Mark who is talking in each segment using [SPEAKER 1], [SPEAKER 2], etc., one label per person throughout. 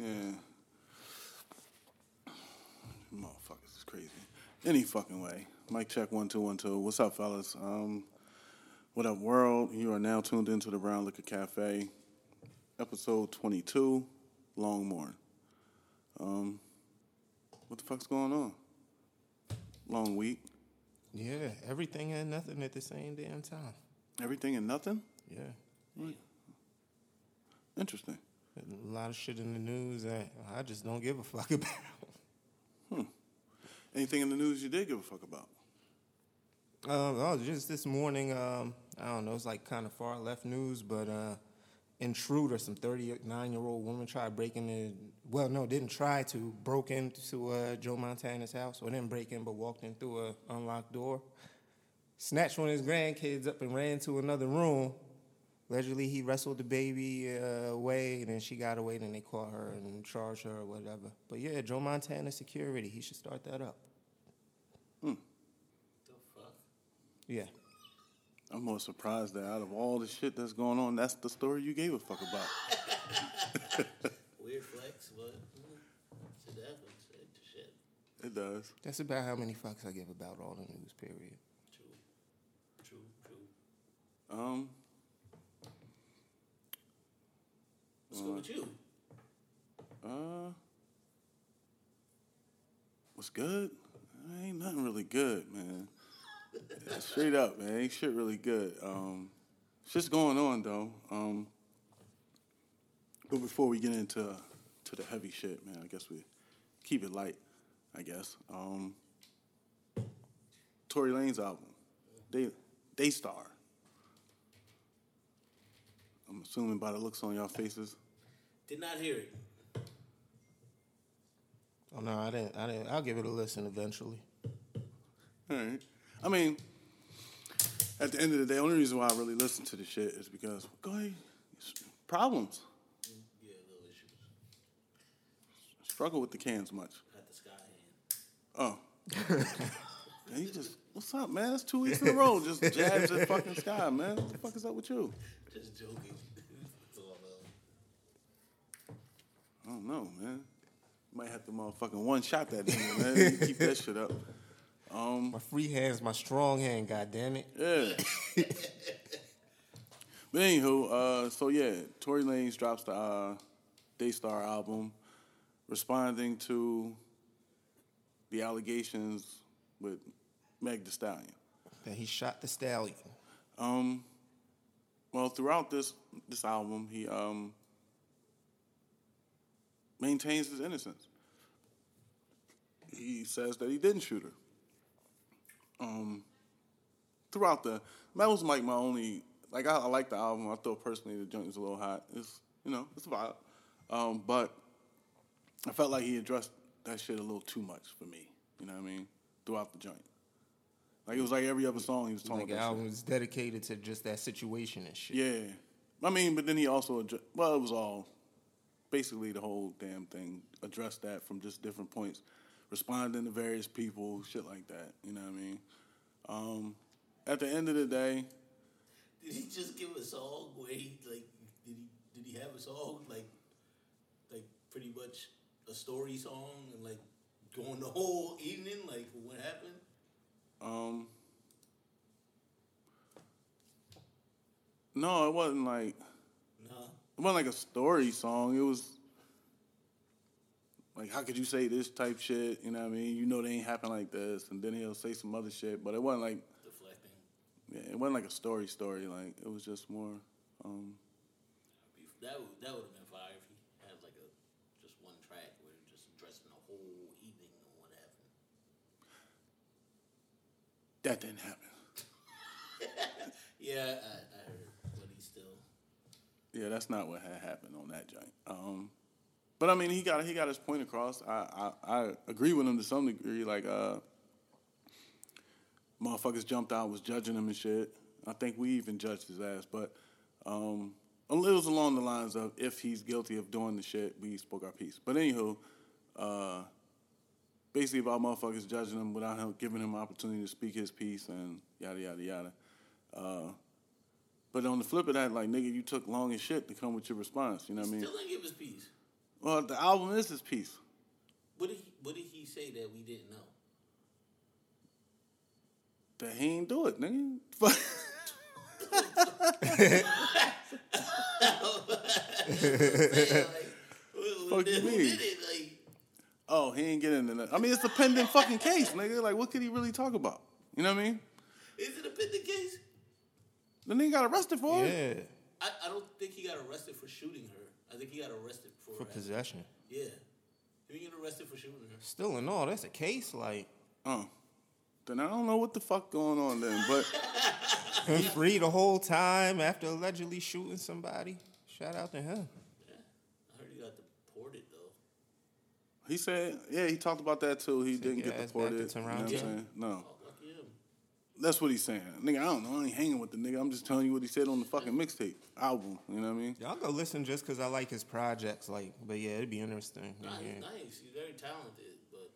[SPEAKER 1] Yeah. Motherfuckers is crazy. Any fucking way. Mic check one two one two. What's up, fellas? Um, what up, world? You are now tuned into the Brown Liquor Cafe, episode twenty two, Longmorn. Um, what the fuck's going on? Long week.
[SPEAKER 2] Yeah, everything and nothing at the same damn time.
[SPEAKER 1] Everything and nothing.
[SPEAKER 2] Yeah,
[SPEAKER 1] Interesting.
[SPEAKER 2] A lot of shit in the news that I just don't give a fuck about. Hmm.
[SPEAKER 1] Anything in the news you did give a fuck about?
[SPEAKER 2] Um, oh, just this morning, um, I don't know, it's like kind of far left news, but uh, intruder, some 39 year old woman tried breaking in. Well, no, didn't try to, broke into uh, Joe Montana's house, or didn't break in, but walked in through a unlocked door, snatched one of his grandkids up and ran to another room. Allegedly, he wrestled the baby uh, away, and then she got away. Then they caught her and charged her or whatever. But yeah, Joe Montana security. He should start that up. Hmm.
[SPEAKER 3] The fuck?
[SPEAKER 2] Yeah.
[SPEAKER 1] I'm more surprised that out of all the shit that's going on, that's the story you gave a fuck about.
[SPEAKER 3] Weird flex, but shit happens. It, shit.
[SPEAKER 1] It does.
[SPEAKER 2] That's about how many fucks I give about all the news. Period.
[SPEAKER 3] True. True. True.
[SPEAKER 1] Um,
[SPEAKER 3] What's good with you?
[SPEAKER 1] uh, what's good? Ain't nothing really good, man. Straight up, man. Ain't shit really good. Um, shit's going on though. Um, but before we get into to the heavy shit, man, I guess we keep it light. I guess. Um, Tory Lanez album, Day Daystar. I'm assuming by the looks on y'all faces.
[SPEAKER 3] Did not hear it.
[SPEAKER 2] Oh no, I didn't. I didn't. I'll give it a listen eventually.
[SPEAKER 1] All right. I mean, at the end of the day, the only reason why I really listen to the shit is because go ahead, problems.
[SPEAKER 3] Yeah, little issues.
[SPEAKER 1] Struggle with the cans much.
[SPEAKER 3] Got the sky hand.
[SPEAKER 1] Oh. and he just, what's up, man? It's two weeks in a row. Just jabs at fucking sky, man. What the fuck is up with you?
[SPEAKER 3] Just joking. That's all I.
[SPEAKER 1] I don't know, man. Might have to motherfucking one shot that nigga, man. You Keep that shit up. Um,
[SPEAKER 2] My free hand's my strong hand. God damn it.
[SPEAKER 1] Yeah. but anywho, uh, so yeah, Tory Lanez drops the uh, Daystar album, responding to the allegations with Meg Thee Stallion.
[SPEAKER 2] That he shot the stallion.
[SPEAKER 1] Um, well, throughout this this album, he um, maintains his innocence. He says that he didn't shoot her. Um, throughout the that was like my only like I, I like the album. I thought personally the joint was a little hot. It's you know it's a vibe, um, but I felt like he addressed that shit a little too much for me. You know what I mean? Throughout the joint, like it was like every other song he was talking
[SPEAKER 2] Like the
[SPEAKER 1] about. that shit.
[SPEAKER 2] album is dedicated to just that situation and shit.
[SPEAKER 1] Yeah, I mean, but then he also addre- well, it was all basically the whole damn thing addressed that from just different points, responding to various people, shit like that. You know what I mean? Um, at the end of the day,
[SPEAKER 3] Did he just give a song where he like did he did he have a song like like pretty much a story song and like going the whole evening like what happened?
[SPEAKER 1] Um, no, it wasn't like
[SPEAKER 3] No.
[SPEAKER 1] it wasn't like a story song. It was like, how could you say this type shit? You know what I mean? You know they ain't happen like this, and then he'll say some other shit, but it wasn't like
[SPEAKER 3] Deflecting.
[SPEAKER 1] Yeah, it wasn't like a story story. Like it was just more. Um,
[SPEAKER 3] That would that would have been fire if he had like a just one track where he just addressing the whole evening and what happened.
[SPEAKER 1] That didn't happen.
[SPEAKER 3] Yeah, I, I heard, but he still.
[SPEAKER 1] Yeah, that's not what had happened on that joint. Um, but I mean, he got he got his point across. I, I I agree with him to some degree. Like, uh, motherfuckers jumped out, was judging him and shit. I think we even judged his ass, but um, it was along the lines of if he's guilty of doing the shit, we spoke our piece. But anywho, uh, basically about motherfuckers judging him without him giving him an opportunity to speak his piece and yada yada yada. Uh, but on the flip of that, like nigga, you took long as shit to come with your response. You know what I mean?
[SPEAKER 3] Still didn't give his piece.
[SPEAKER 1] Well, the album is his piece.
[SPEAKER 3] What did he What did he say that we didn't know?
[SPEAKER 1] That he ain't do it, nigga. Fuck. Fuck you mean?
[SPEAKER 3] Did it? Like,
[SPEAKER 1] oh, he ain't getting in. I mean, it's a pending fucking case, nigga. Like, what could he really talk about? You know what I mean?
[SPEAKER 3] is it a pending case?
[SPEAKER 1] The nigga got arrested for it.
[SPEAKER 2] Yeah,
[SPEAKER 3] I, I don't think he got arrested for shooting her. I think he got arrested for,
[SPEAKER 2] for possession.
[SPEAKER 3] Yeah, he didn't get arrested for shooting her.
[SPEAKER 2] Still in all, that's a case. Like,
[SPEAKER 1] Oh. Then I don't know what the fuck going on then, but
[SPEAKER 2] been free the whole time after allegedly shooting somebody. Shout out to him.
[SPEAKER 3] Yeah, I heard he got deported though.
[SPEAKER 1] He said, yeah, he talked about that too. He didn't
[SPEAKER 2] get
[SPEAKER 1] get
[SPEAKER 2] back to
[SPEAKER 1] deported. You know what I'm
[SPEAKER 2] Toronto.
[SPEAKER 1] saying? No.
[SPEAKER 3] Lucky him.
[SPEAKER 1] That's what he's saying. Nigga, I don't know. I ain't hanging with the nigga. I'm just telling you what he said on the fucking mixtape album. You know what I mean?
[SPEAKER 2] Y'all go listen just because I like his projects. Like, but yeah, it'd be interesting.
[SPEAKER 3] Nah,
[SPEAKER 2] Yeah.
[SPEAKER 3] he's nice. He's very talented, but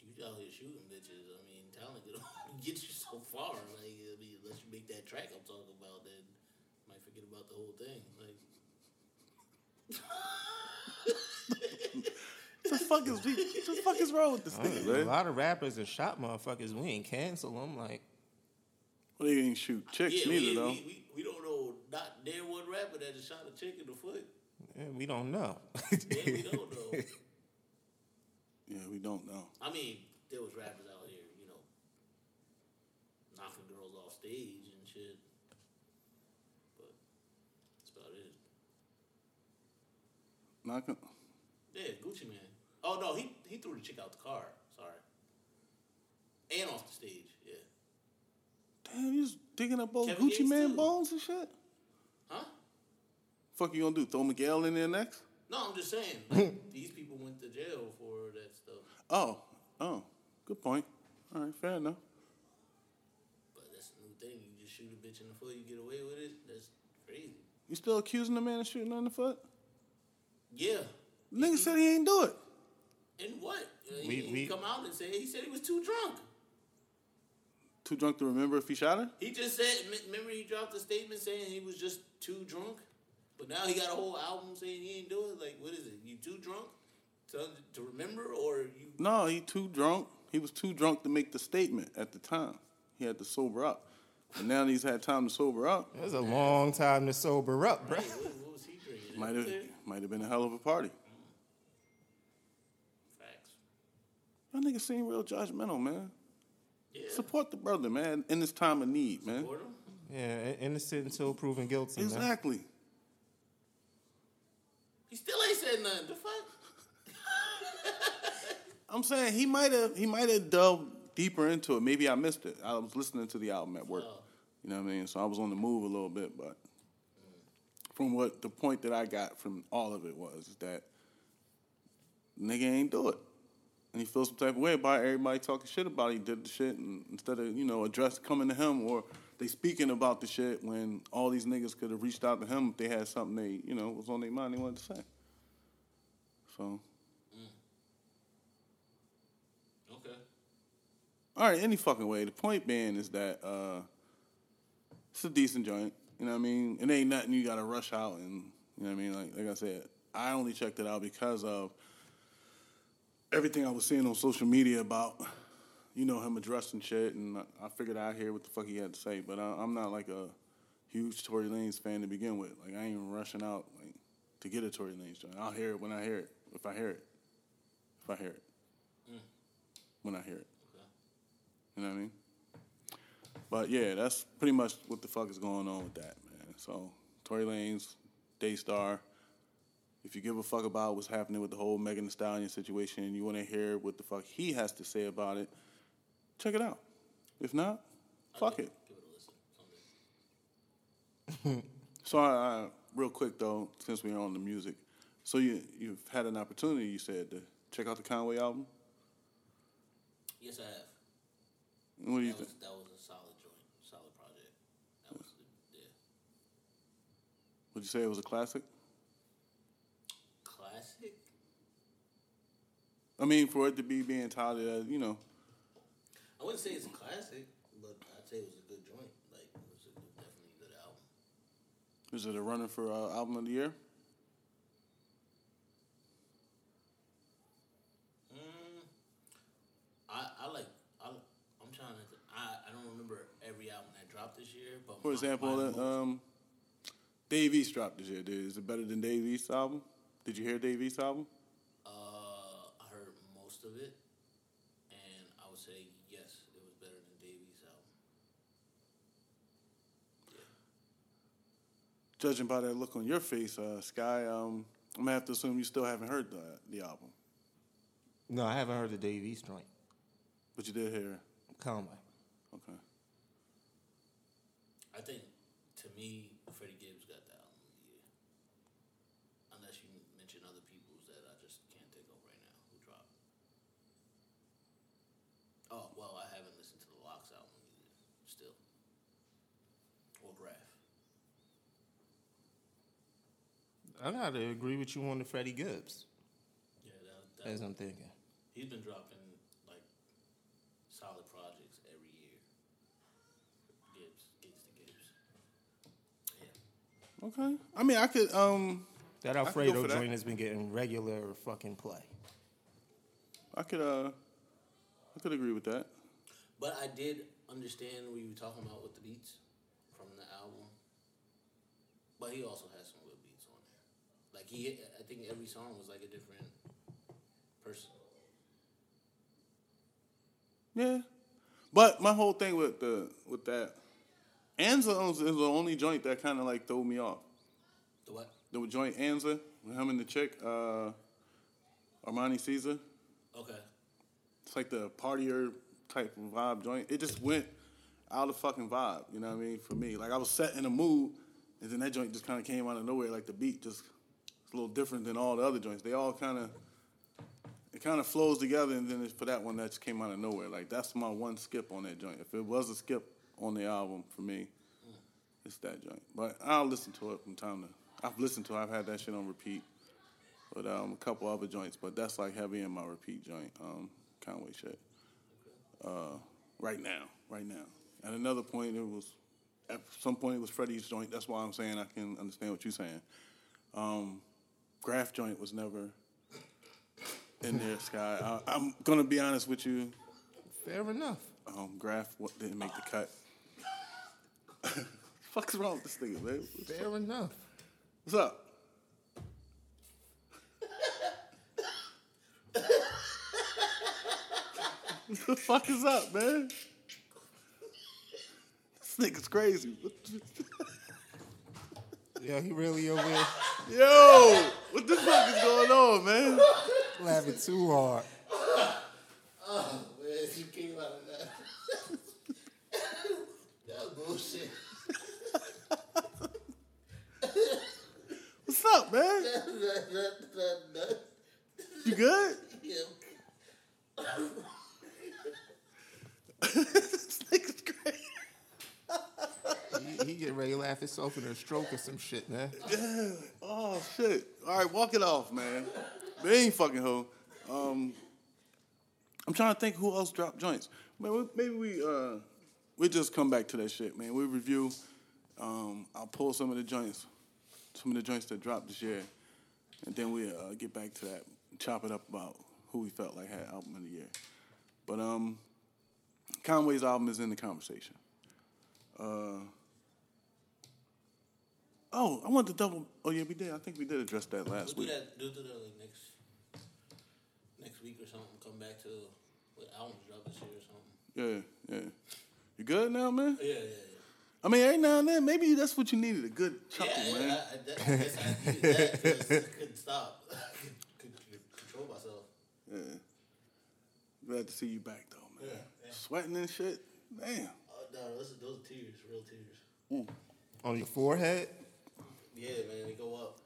[SPEAKER 3] you out here shooting bitches. I mean, talent can only get you so far. Like, I mean, unless you make that track I'm talking about, then you might forget about the whole thing. Like,
[SPEAKER 1] What the fuck is what the fuck is wrong with this
[SPEAKER 2] I don't
[SPEAKER 1] nigga,
[SPEAKER 2] know, A lot of rappers that shot motherfuckers, we ain't cancel them. Like,
[SPEAKER 1] Well, he ain't shoot chicks
[SPEAKER 3] yeah,
[SPEAKER 1] neither
[SPEAKER 3] we,
[SPEAKER 1] though.
[SPEAKER 3] we, we, we don't know not there one rapper that just shot a chick in the foot.
[SPEAKER 2] yeah, we don't know.
[SPEAKER 3] Yeah, we don't know.
[SPEAKER 1] Yeah, we don't know.
[SPEAKER 3] I mean, there was rappers out here, you know, knocking girls off stage and shit. But that's about it.
[SPEAKER 1] Not gonna,
[SPEAKER 3] Yeah, Gucci Mane. Oh no, he he threw the chick out the car. Sorry. And off the stage. Yeah.
[SPEAKER 1] damn, you digging up old
[SPEAKER 3] Kevin
[SPEAKER 1] Gucci
[SPEAKER 3] Gates
[SPEAKER 1] Man
[SPEAKER 3] too.
[SPEAKER 1] bones and shit.
[SPEAKER 3] Huh?
[SPEAKER 1] Fuck you gonna do? Throw Miguel in there next?
[SPEAKER 3] No, I'm just saying. Like, these people went to jail for that stuff.
[SPEAKER 1] Oh, oh, good point. All right, fair enough.
[SPEAKER 3] But that's the new thing. You just shoot a bitch in the foot, you get away with it. That's crazy.
[SPEAKER 1] You still accusing the man of shooting her in the foot?
[SPEAKER 3] Yeah.
[SPEAKER 1] Nigga said he ain't do it.
[SPEAKER 3] And what? Uh, he,
[SPEAKER 2] We-
[SPEAKER 3] he
[SPEAKER 2] we-
[SPEAKER 3] come out and say he said he was too drunk.
[SPEAKER 1] Too drunk to remember if he shot her?
[SPEAKER 3] He just said. m- Remember, he dropped a statement saying he was just too drunk. But now he got a whole album saying he ain't do it. Like, what is it? You too drunk to to remember, or you?
[SPEAKER 1] No, he too drunk. He was too drunk to make the statement at the time. He had to sober up. And now he's had time to sober up,
[SPEAKER 2] It was a long time to sober up, bro.
[SPEAKER 3] Hey, what, what was he drinking?
[SPEAKER 1] might have might have been a hell of a party.
[SPEAKER 3] Facts.
[SPEAKER 1] Y'all niggas seem real judgmental, man.
[SPEAKER 3] Yeah.
[SPEAKER 1] Support the brother, man, in this time of need, man.
[SPEAKER 3] Support him.
[SPEAKER 2] Yeah, innocent until proven guilty. Man.
[SPEAKER 1] Exactly.
[SPEAKER 3] He still ain't said nothing. The fuck?
[SPEAKER 1] I'm saying he might have he might have delved deeper into it. Maybe I missed it. I was listening to the album at work.
[SPEAKER 3] Oh.
[SPEAKER 1] You know what I mean? So I was on the move a little bit, but from what the point that I got from all of it was is that nigga ain't do it. And he feels some type of way about it. everybody talking shit about it. He did the shit and instead of, you know, address coming to him or they speaking about the shit when all these niggas could have reached out to him if they had something they, you know, was on their mind they wanted to say. So
[SPEAKER 3] Okay.
[SPEAKER 1] All right, any fucking way. The point being is that uh, it's a decent joint. You know what I mean? It ain't nothing you got to rush out and you know what I mean. Like like I said, I only checked it out because of everything I was seeing on social media about you know him addressing shit, and I, I figured I'd hear what the fuck he had to say. But I, I'm not like a huge Tory Lanez fan to begin with. Like I ain't even rushing out like to get a Tory Lanez joint. I'll hear it when I hear it. If I hear it. If I hear it. Mm. When I hear it.
[SPEAKER 3] Okay.
[SPEAKER 1] You know what I mean? But yeah, that's pretty much what the fuck is going on with that, man. So Tory Lanez, Daystar. If you give a fuck about what's happening with the whole Megan Thee Stallion situation, and you want to hear what the fuck he has to say about it, check it out. If not, fuck it.
[SPEAKER 3] Give it a listen. Someday.
[SPEAKER 1] So, uh, real quick though, since we're on the music, so you you've had an opportunity, you said, to check out the Conway album.
[SPEAKER 3] Yes, I have.
[SPEAKER 1] What do you
[SPEAKER 3] That
[SPEAKER 1] think?
[SPEAKER 3] was, that was a solid joint, solid project. That was yeah.
[SPEAKER 1] Would you say it was a? Classic. I mean, for it to be being touted as, you know.
[SPEAKER 3] I wouldn't say it's a classic, but I'd say it was a good joint. Like, it was a good, definitely a good album.
[SPEAKER 1] Is it a runner for uh, album of the year?
[SPEAKER 3] Mm, I, I like, I, I'm trying to, I, I don't remember every album that dropped this year, but.
[SPEAKER 1] For
[SPEAKER 3] my,
[SPEAKER 1] example,
[SPEAKER 3] my
[SPEAKER 1] uh, um, Dave East dropped this year, dude. Is it better than Dave East's album? Did you hear Dave East's album?
[SPEAKER 3] Of it, and I would say yes, it was better than Dave East's album.
[SPEAKER 1] Judging by that look on your face, uh, Sky, um, I'm gonna have to assume you still haven't heard the the album,
[SPEAKER 2] No, I haven't heard the Dave East joint.
[SPEAKER 1] but you did hear.
[SPEAKER 2] Conway.
[SPEAKER 1] Okay.
[SPEAKER 3] I think to me, Freddie Gibbs got the album of the year. Unless you mention other people's that I just can't think of right now who dropped. Oh well, I haven't listened to the LOX album either. Still, or Grafh.
[SPEAKER 2] I gotta agree with you on the Freddie Gibbs,
[SPEAKER 3] Yeah, that, that
[SPEAKER 2] as I'm thinking.
[SPEAKER 3] he's been dropping like solid projects every year. Gibbs, Gibbs to Gibbs. Yeah.
[SPEAKER 1] Okay. I mean, I could. Um,
[SPEAKER 2] That Alfredo
[SPEAKER 1] for that.
[SPEAKER 2] joint has been getting regular fucking play.
[SPEAKER 1] I could. Uh, I could agree with that.
[SPEAKER 3] But I did understand what you were talking about with the beats from the album. But he also has some good beats on there. Like he, I think every song was like a different person.
[SPEAKER 1] Yeah. But my whole thing with the with that, Anza is the only joint that kind of like threw me off.
[SPEAKER 3] The what?
[SPEAKER 1] The joint Anza with him and the chick, uh, Armani Caesar.
[SPEAKER 3] Okay.
[SPEAKER 1] It's like the partier type of vibe joint. It just went out of fucking vibe. You know what I mean? For me, like I was set in a mood, and then that joint just kind of came out of nowhere. Like the beat just it's a little different than all the other joints. They all kind of it kind of flows together, and then it's for that one that just came out of nowhere. Like that's my one skip on that joint. If it was a skip on the album for me, it's that joint. But I'll listen to it from time to. I've listened to. it. I've had that shit on repeat. But um, a couple other joints, but that's like heavy in my repeat joint. Um, Conway shit. Uh, right now, right now. At another point, it was. At some point, it was Freddie's joint. That's why I'm saying I can understand what you're saying. Um, Grafh joint was never in there, Sky. I, I'm gonna be honest with you.
[SPEAKER 2] Fair enough.
[SPEAKER 1] Um, Grafh what, didn't make the cut. Fuck's wrong with this nigga, man?
[SPEAKER 2] Fair enough.
[SPEAKER 1] What's up? what the fuck is up, man? This nigga's crazy.
[SPEAKER 2] Yeah, he really over here
[SPEAKER 1] Yo, what the fuck is going on, man?
[SPEAKER 2] laughing too hard.
[SPEAKER 3] Oh man, you came out of that. that was bullshit.
[SPEAKER 1] What's up, man?
[SPEAKER 3] that, that, that, that,
[SPEAKER 1] You good?
[SPEAKER 3] yeah.
[SPEAKER 1] this nigga's crazy.
[SPEAKER 2] He, get ready to laugh himself in a stroke or some shit, man.
[SPEAKER 1] Yeah. Oh shit. All right, walk it off, man. But ain't fucking hoe. Um, I'm trying to think who else dropped joints. Man, maybe we uh we just come back to that shit, man. We review. Um, I'll pull some of the joints, some of the joints that dropped this year, and then we uh, get back to that, chop it up about who we felt like had album of the year. But um, Conway's album is in the conversation. Uh, oh, I want to double. Oh yeah, we did. I think we did address that
[SPEAKER 3] We'll
[SPEAKER 1] last
[SPEAKER 3] do
[SPEAKER 1] week.
[SPEAKER 3] that. Do, do that like next next week or something. Come back to what albums drop this year or something.
[SPEAKER 1] Yeah, yeah. You good now, man?
[SPEAKER 3] Yeah, yeah, yeah.
[SPEAKER 1] I mean, every now and then, maybe that's what you needed—a good chuckle,
[SPEAKER 3] yeah,
[SPEAKER 1] man.
[SPEAKER 3] I, I, that, I guess I needed that 'cause I couldn't stop. could, could control myself.
[SPEAKER 1] Yeah. Glad to see you back, though, man.
[SPEAKER 3] Yeah, yeah.
[SPEAKER 1] Sweating and shit. Damn.
[SPEAKER 3] Oh, no, those, are- those are tears, real tears.
[SPEAKER 2] On your forehead?
[SPEAKER 3] Yeah, man, they go up.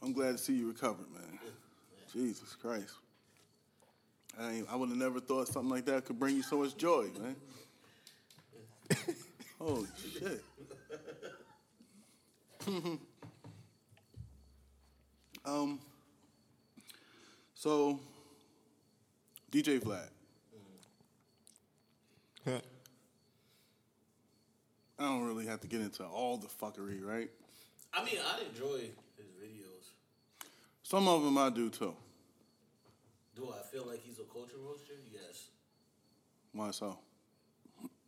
[SPEAKER 1] I'm glad to see you recovered, man. Jesus Christ. I, I would have never thought something like that could bring you so much joy, man. Holy shit. um. So, DJ Vlad.
[SPEAKER 2] Huh.
[SPEAKER 1] I don't really have to get into all the fuckery, right?
[SPEAKER 3] I mean, I enjoy his videos.
[SPEAKER 1] Some of them I do too.
[SPEAKER 3] Do I feel like he's a culture roaster? Yes.
[SPEAKER 1] Why so?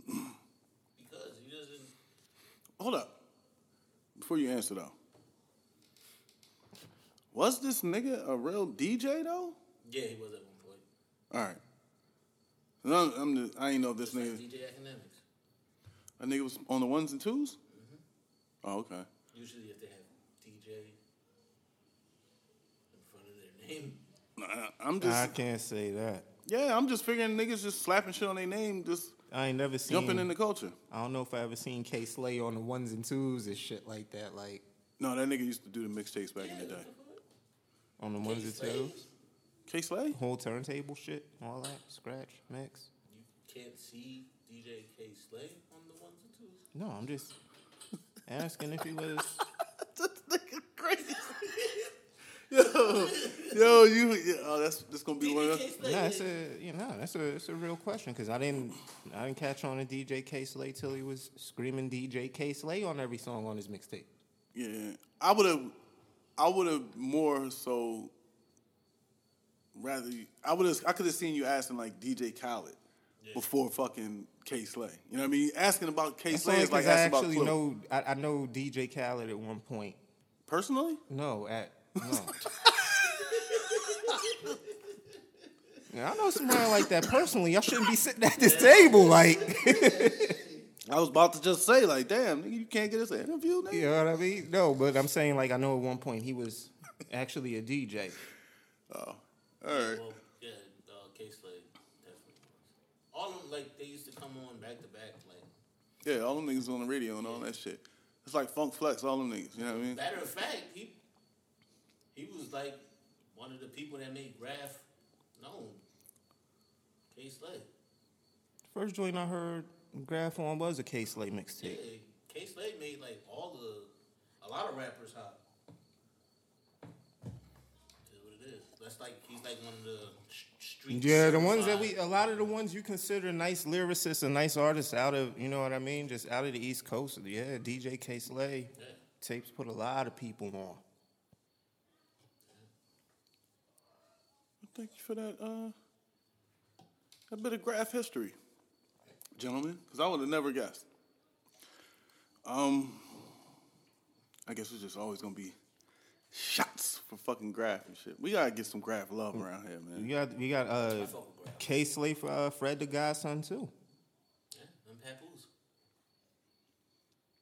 [SPEAKER 1] Because he doesn't. Hold up. Before you answer though, was this nigga a real DJ though?
[SPEAKER 3] Yeah, he was at one point.
[SPEAKER 1] All right. I'm the, I ain't know if this
[SPEAKER 3] Just like
[SPEAKER 1] nigga.
[SPEAKER 3] DJ Akademiks.
[SPEAKER 1] A nigga was on the ones and 2s mm-hmm. Oh, okay.
[SPEAKER 3] Usually, if they have DJ in front of their name,
[SPEAKER 1] Nah, I'm just
[SPEAKER 2] I can't say that.
[SPEAKER 1] yeah. I'm just figuring niggas just slapping shit on their name, just
[SPEAKER 2] I ain't never seen.
[SPEAKER 1] jumping in the culture.
[SPEAKER 2] I don't know if I ever seen Kay Slay on the ones and twos and shit like that, like
[SPEAKER 1] No, that nigga used to do the mixtapes back in the day.
[SPEAKER 2] on the ones and twos.
[SPEAKER 1] Kay Slay?
[SPEAKER 2] Whole turntable shit, all that, scratch, mix.
[SPEAKER 3] you can't see DJ Kay Slay
[SPEAKER 2] No, I'm just asking if he was.
[SPEAKER 1] this nigga crazy. yo, yo, you. Yeah, oh, that's that's gonna be one of.
[SPEAKER 3] K
[SPEAKER 2] No, that's a you know that's a it's a real question because I didn't I didn't catch on to DJ Kay Slay till he was screaming DJ Kay Slay on every song on his mixtape.
[SPEAKER 1] Yeah, I would have. I would have more so. Rather, I would have. I could have seen you asking like DJ Khaled before fucking Kay Slay. You know what I mean? Asking about K
[SPEAKER 2] That's
[SPEAKER 1] Slay is like
[SPEAKER 2] 'cause I
[SPEAKER 1] asking about
[SPEAKER 2] actually
[SPEAKER 1] Clue.
[SPEAKER 2] know I, I know DJ Khaled at one point.
[SPEAKER 1] Personally,
[SPEAKER 2] No, at no. Yeah, I know somebody like that personally. I shouldn't be sitting at this table like
[SPEAKER 1] I was about to just say like, damn, nigga, you can't get us an interview, nigga.
[SPEAKER 2] you know what I mean. No, but I'm saying like I know at one point he was actually a DJ.
[SPEAKER 1] Oh, all right.
[SPEAKER 3] Well, yeah, uh, Kay Slay definitely was. All of them, like, they used to come on back to back. Like,
[SPEAKER 1] Yeah, all them niggas on the radio and all that shit. It's like Funk Flex, all them niggas. You know what I mean?
[SPEAKER 3] matter of fact, he he was like one of the people that made Grafh known. Kay Slay.
[SPEAKER 2] First joint I heard Grafh on was a Kay Slay
[SPEAKER 3] Yeah,
[SPEAKER 2] mixtape.
[SPEAKER 3] Kay Slay made like all the a lot of rappers hot. Is what it is. That's like he's like one of the sh- street.
[SPEAKER 2] Yeah, the ones that we, a lot of the ones you consider nice lyricists and nice artists out of, you know what I mean, just out of the East Coast. Yeah, DJ Kay Slay
[SPEAKER 3] Yeah.
[SPEAKER 2] tapes put a lot of people on.
[SPEAKER 1] Thank you for that. Uh, that bit of Grafh history, gentlemen, because I would have never guessed. Um, I guess it's just always gonna be shots for fucking Grafh and shit. We gotta get some Grafh love around here, man.
[SPEAKER 2] You got you got uh,
[SPEAKER 3] fuck.
[SPEAKER 2] Kay Slay for uh, Fred the Godson too.
[SPEAKER 3] Yeah, and Papoose.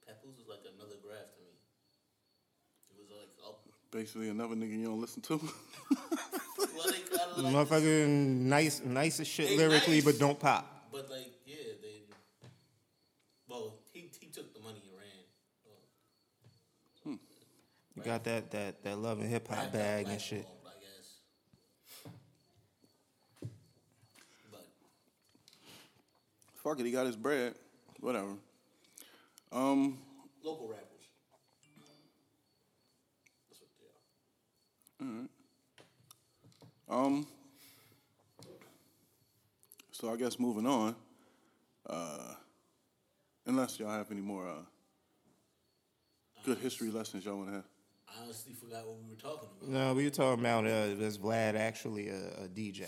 [SPEAKER 3] Papoose is like another Grafh to me. It was like oh, up.
[SPEAKER 1] Basically, another nigga you don't listen to.
[SPEAKER 3] Well, they like,
[SPEAKER 2] Motherfucker, nice, nice as shit
[SPEAKER 3] They
[SPEAKER 2] lyrically,
[SPEAKER 3] nice.
[SPEAKER 2] but don't pop.
[SPEAKER 3] but like yeah, they. Well, he he took the money and ran. Well,
[SPEAKER 2] You got that that that love and hip hop bag and shit.
[SPEAKER 3] blackballed, I guess. But
[SPEAKER 1] Fuck it, he got his bread. Whatever. Um,
[SPEAKER 3] local rappers. That's what they are.
[SPEAKER 1] Um. So I guess moving on. Uh, unless y'all have any more uh, good history lessons y'all want to have.
[SPEAKER 3] I honestly forgot what we were talking about.
[SPEAKER 2] No, we were talking about uh, was Vlad actually a, a DJ?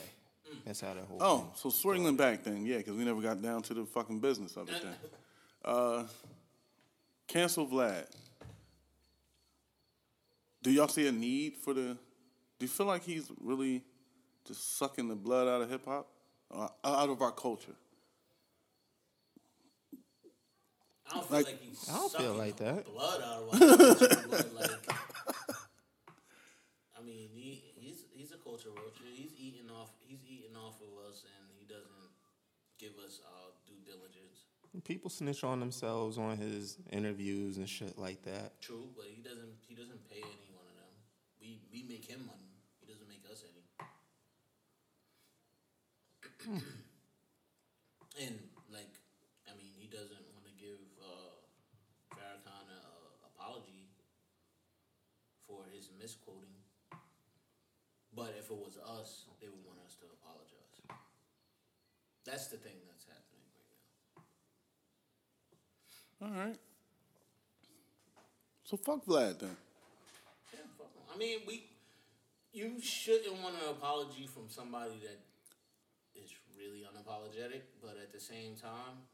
[SPEAKER 2] That's how that whole.
[SPEAKER 1] Oh,
[SPEAKER 2] thing-
[SPEAKER 1] so swinging back then, yeah, because we never got down to the fucking business of it then. Uh, cancel Vlad. Do y'all see a need for the? Do you feel like he's really just sucking the blood out of hip hop, uh, out of our culture?
[SPEAKER 3] I don't feel
[SPEAKER 1] Like-
[SPEAKER 3] like, he's
[SPEAKER 2] I don't feel
[SPEAKER 3] sucking
[SPEAKER 2] like that.
[SPEAKER 3] Blood out of our culture, but like, I mean, he, he's he's a vulture. He's eating off. He's eating off of us, and he doesn't give us our due diligence.
[SPEAKER 2] People snitch on themselves on his interviews and shit like that.
[SPEAKER 3] True, but he doesn't. He doesn't pay any one of them. We we make him money. He doesn't make us any. and like, I mean, he doesn't want to give uh, Farrakhan a, a apology for his misquoting. But if it was us, they would want us to apologize. That's the thing that's happening right now.
[SPEAKER 1] All right. So fuck Vlad then.
[SPEAKER 3] Yeah, fuck 'em. I mean, we. You shouldn't want an apology from somebody that is really unapologetic, but at the same time,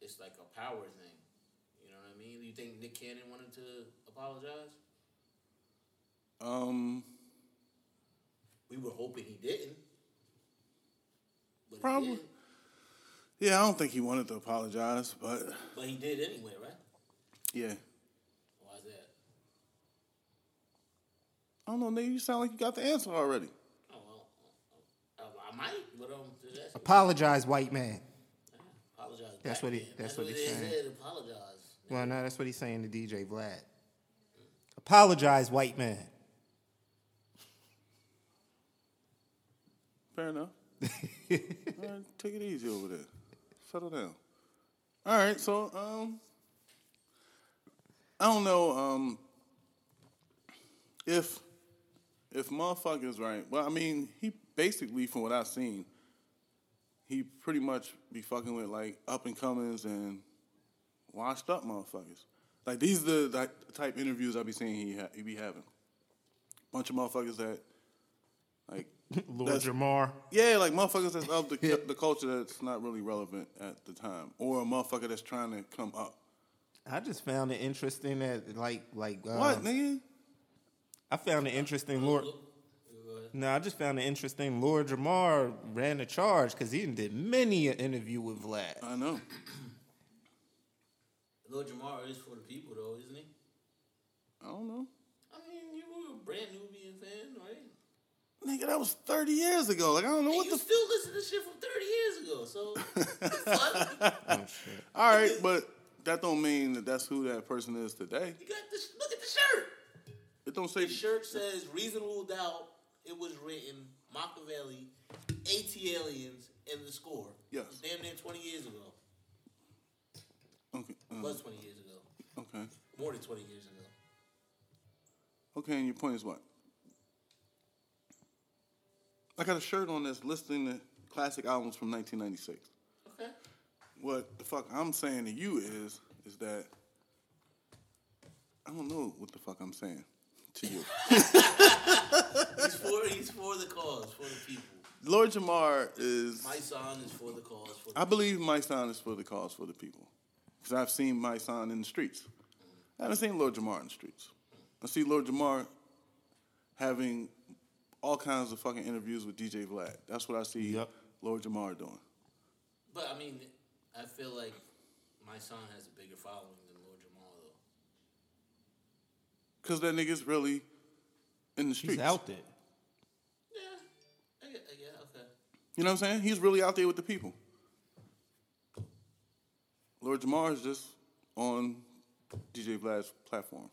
[SPEAKER 3] it's like a power thing. You know what I what I mean? Do you think Nick Cannon wanted to apologize?
[SPEAKER 1] Um,
[SPEAKER 3] We were hoping he didn't. But
[SPEAKER 1] Probably.
[SPEAKER 3] He did.
[SPEAKER 1] yeah, I don't think he wanted to apologize, but
[SPEAKER 3] But he did anyway, right?
[SPEAKER 1] yeah.
[SPEAKER 3] Why is that?
[SPEAKER 1] I don't know, nigga. You sound like you got the answer already.
[SPEAKER 3] Oh well, I, I might, but um, that's,
[SPEAKER 2] Apologize, white man.
[SPEAKER 3] apologize.
[SPEAKER 2] That's what he-
[SPEAKER 3] then.
[SPEAKER 2] that's
[SPEAKER 3] what
[SPEAKER 2] what he's saying.
[SPEAKER 3] said. Apologize.
[SPEAKER 2] Well, no, that's what he's saying to DJ Vlad. Apologize, white man.
[SPEAKER 1] Fair enough. All right, take it easy over there. Settle down. All right, so um, I don't know um if if motherfuckers right. Well, I mean, he basically, from what I've seen, he pretty much be fucking with like up and comings and washed up motherfuckers. Like these are the like, type interviews I be seeing he ha- he be having. Bunch of motherfuckers that like
[SPEAKER 2] Lord
[SPEAKER 1] That's-
[SPEAKER 2] Jamar.
[SPEAKER 1] yeah, like motherfuckers that's of the the culture that's not really relevant at the time, or a motherfucker that's trying to come up.
[SPEAKER 2] I just found it interesting that like like uh,
[SPEAKER 1] What, nigga?
[SPEAKER 2] I found it interesting Lord No, I just found it interesting Lord Jamar ran a charge because he did many an interview with Vlad.
[SPEAKER 1] I know.
[SPEAKER 3] Lord Jamar is for the people, though, isn't he?
[SPEAKER 1] I don't know.
[SPEAKER 3] I mean, you were a brand Nubian fan, right?
[SPEAKER 1] Nigga, that was thirty years ago. Like I don't know
[SPEAKER 3] Hey,
[SPEAKER 1] what
[SPEAKER 3] you
[SPEAKER 1] the.
[SPEAKER 3] still listen to shit from 30 years ago, so.
[SPEAKER 2] Oh shit.
[SPEAKER 1] All right, but that don't mean that that's who that person is today.
[SPEAKER 3] You got this. Look at the shirt.
[SPEAKER 1] It don't say.
[SPEAKER 3] The shirt says "Reasonable Doubt." It was written Makaveli, AT aliens, and the score.
[SPEAKER 1] Yes.
[SPEAKER 3] Damn near 20 years ago.
[SPEAKER 1] Okay.
[SPEAKER 3] It
[SPEAKER 1] uh,
[SPEAKER 3] was 20 years ago.
[SPEAKER 1] okay.
[SPEAKER 3] More than 20 years ago.
[SPEAKER 1] Okay, and your point is what? I got a shirt on that's listing the classic albums from 1996.
[SPEAKER 3] Okay.
[SPEAKER 1] What the fuck I'm saying to you is, is that I don't know what the fuck I'm saying to you.
[SPEAKER 3] He's for he's for the cause, for the people.
[SPEAKER 1] Lord Jamar is.
[SPEAKER 3] Mysonne is for the cause, for the
[SPEAKER 1] I believe Mysonne is for the cause for the people, because I've seen Mysonne in the streets. I haven't seen Lord Jamar in the streets. I see Lord Jamar having all kinds of fucking interviews with DJ Vlad. That's what I see
[SPEAKER 2] Yep.
[SPEAKER 1] Lord Jamar doing.
[SPEAKER 3] But I mean, I feel like Mysonne has a bigger following than Lord Jamar though.
[SPEAKER 1] Because that nigga's really in the streets.
[SPEAKER 2] He's out there.
[SPEAKER 3] Yeah, I get, okay.
[SPEAKER 1] You know what I'm saying? He's really out there with the people. Lord Jamar is just on DJ Vlad's platform.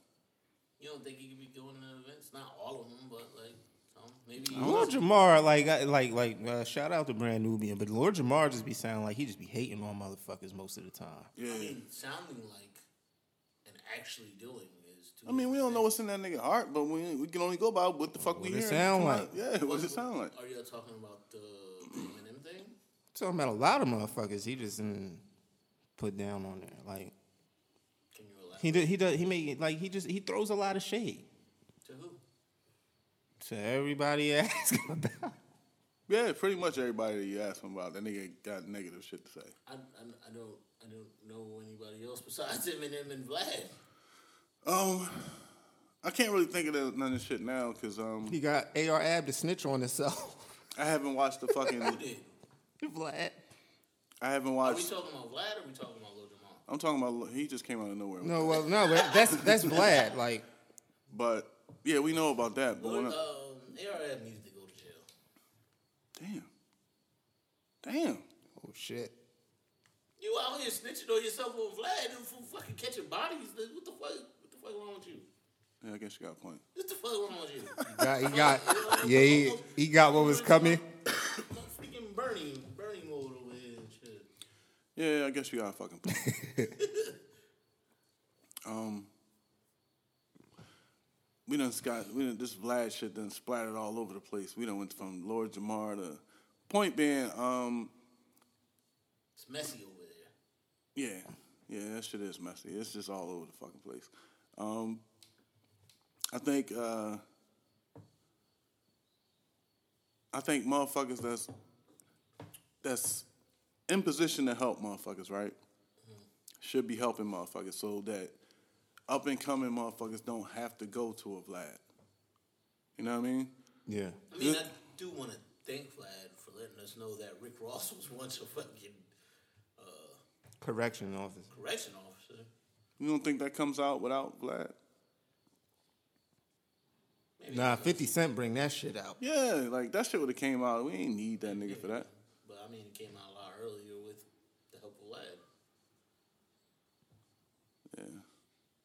[SPEAKER 3] You don't think he could be going to events? Not all of them, but like some. Maybe.
[SPEAKER 2] Lord Jamar, like, I- like, like, uh, shout out to Brand Nubian, but Lord Jamar just be sounding like he just be hating on all motherfuckers most of the time.
[SPEAKER 1] Yeah.
[SPEAKER 3] I mean, sounding like and actually doing is two.
[SPEAKER 1] I mean, we don't know what's in that nigga heart, but we we can only go by what the fuck we
[SPEAKER 2] What it
[SPEAKER 1] hear.
[SPEAKER 2] sound like.
[SPEAKER 1] out. Yeah, what it sound like?
[SPEAKER 3] Are you talking about the Eminem thing?
[SPEAKER 2] Talking about a lot of motherfuckers, he just mm, put down on there. Like
[SPEAKER 3] Can you elaborate?
[SPEAKER 2] he did, he does, he made like he just he throws a lot of shade
[SPEAKER 3] to who?
[SPEAKER 2] To everybody asking about.
[SPEAKER 1] Yeah, pretty much everybody that you ask him about, that nigga got negative shit to say.
[SPEAKER 3] I, I, I don't I don't know anybody else besides Eminem and Vlad.
[SPEAKER 1] Um, I can't really think of that, none of this shit now because um,
[SPEAKER 2] He got AR Ab to snitch on himself.
[SPEAKER 1] I haven't watched the fucking.
[SPEAKER 3] Who did?
[SPEAKER 2] Vlad.
[SPEAKER 1] I haven't
[SPEAKER 3] Are we
[SPEAKER 1] watched.
[SPEAKER 3] talking about Vlad or are we talking about Lil Jamal?
[SPEAKER 1] I'm talking about. He just came out of nowhere.
[SPEAKER 2] No, well, no, that's that's Vlad. Like,
[SPEAKER 1] But yeah, we know about that. But
[SPEAKER 3] Lil,
[SPEAKER 1] when I,
[SPEAKER 3] ARF needs to go to jail.
[SPEAKER 1] damn, damn.
[SPEAKER 2] oh shit.
[SPEAKER 3] You out here snitching on yourself on Vlad and for fucking catching bodies. What the fuck? What the fuck wrong with you?
[SPEAKER 1] Yeah, I guess you got a point.
[SPEAKER 3] What the fuck wrong with you?
[SPEAKER 2] Got, he got, yeah, he, he got what was coming.
[SPEAKER 3] freaking Bernie, Bernie mode over here and shit.
[SPEAKER 1] Yeah, I guess you got a fucking point. um, we done got we done this Vlad shit done splattered all over the place. We done went from Lord Jamar to point being, um,
[SPEAKER 3] It's messy over there.
[SPEAKER 1] yeah, yeah, that shit is messy. It's just all over the fucking place. Um, I think uh, I think motherfuckers that's that's in position to help motherfuckers, right? should be helping motherfuckers so that up and coming motherfuckers don't have to go to a Vlad. You know what I mean?
[SPEAKER 2] Yeah.
[SPEAKER 3] I mean, I do want to thank Vlad for letting us know that Rick Ross was once a fucking uh,
[SPEAKER 2] Correction officer.
[SPEAKER 3] correction officer.
[SPEAKER 1] You don't think that comes out without Vlad?
[SPEAKER 3] Maybe
[SPEAKER 2] Nah, 50 Cent bring that shit out.
[SPEAKER 1] Yeah, like that shit would have came out. We ain't need that nigga for that.
[SPEAKER 3] But I mean, it came out a lot earlier with the help of Vlad.
[SPEAKER 1] Yeah.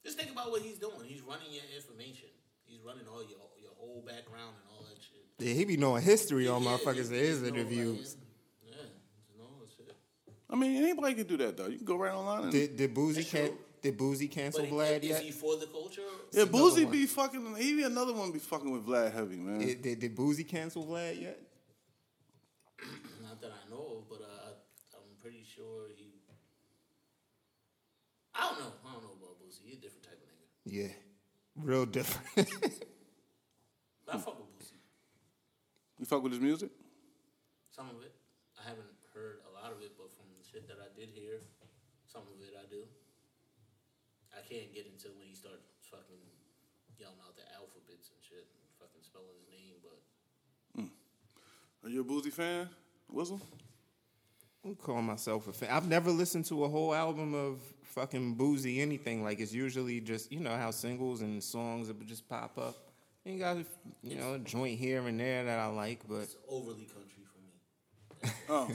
[SPEAKER 3] Just think about what he's doing. He's running your information. He's running all your your whole background and all that shit.
[SPEAKER 2] Yeah, he be knowing history on
[SPEAKER 3] Yeah,
[SPEAKER 2] motherfuckers
[SPEAKER 3] yeah,
[SPEAKER 2] in his
[SPEAKER 3] just
[SPEAKER 2] interviews.
[SPEAKER 3] Like, yeah, just know shit.
[SPEAKER 1] I mean, anybody can do that though. You can go right online and
[SPEAKER 2] Did did
[SPEAKER 3] Boosie
[SPEAKER 2] can did Boosie cancel
[SPEAKER 3] But
[SPEAKER 2] Vlad
[SPEAKER 3] is
[SPEAKER 2] yet?
[SPEAKER 3] he for the culture?
[SPEAKER 1] yeah,
[SPEAKER 2] another
[SPEAKER 1] Boosie
[SPEAKER 2] one.
[SPEAKER 1] be fucking. He be another one be fucking with Vlad heavy man.
[SPEAKER 2] Did, did, did Boosie cancel Vlad yet?
[SPEAKER 3] Not that I know of, but uh, I'm pretty sure he. I don't know. I don't know about Boosie. He's a different type of nigga.
[SPEAKER 2] Yeah, real different.
[SPEAKER 3] I fuck with Boosie.
[SPEAKER 1] you fuck with his music?
[SPEAKER 3] Some of it. I haven't heard a lot of it, but from the shit that I did hear, some of it I do. I can't get into when he starts fucking yelling out the alphabets and shit and fucking spelling his name, but hmm.
[SPEAKER 1] Are you a Boosie fan? Whistle?
[SPEAKER 2] I'm calling myself a fan. I've never listened to a whole album of fucking Boosie anything. Like it's usually just you know how singles and songs would just pop up. You got you know a joint here and there that I like, but
[SPEAKER 3] it's overly country for me.
[SPEAKER 1] Oh,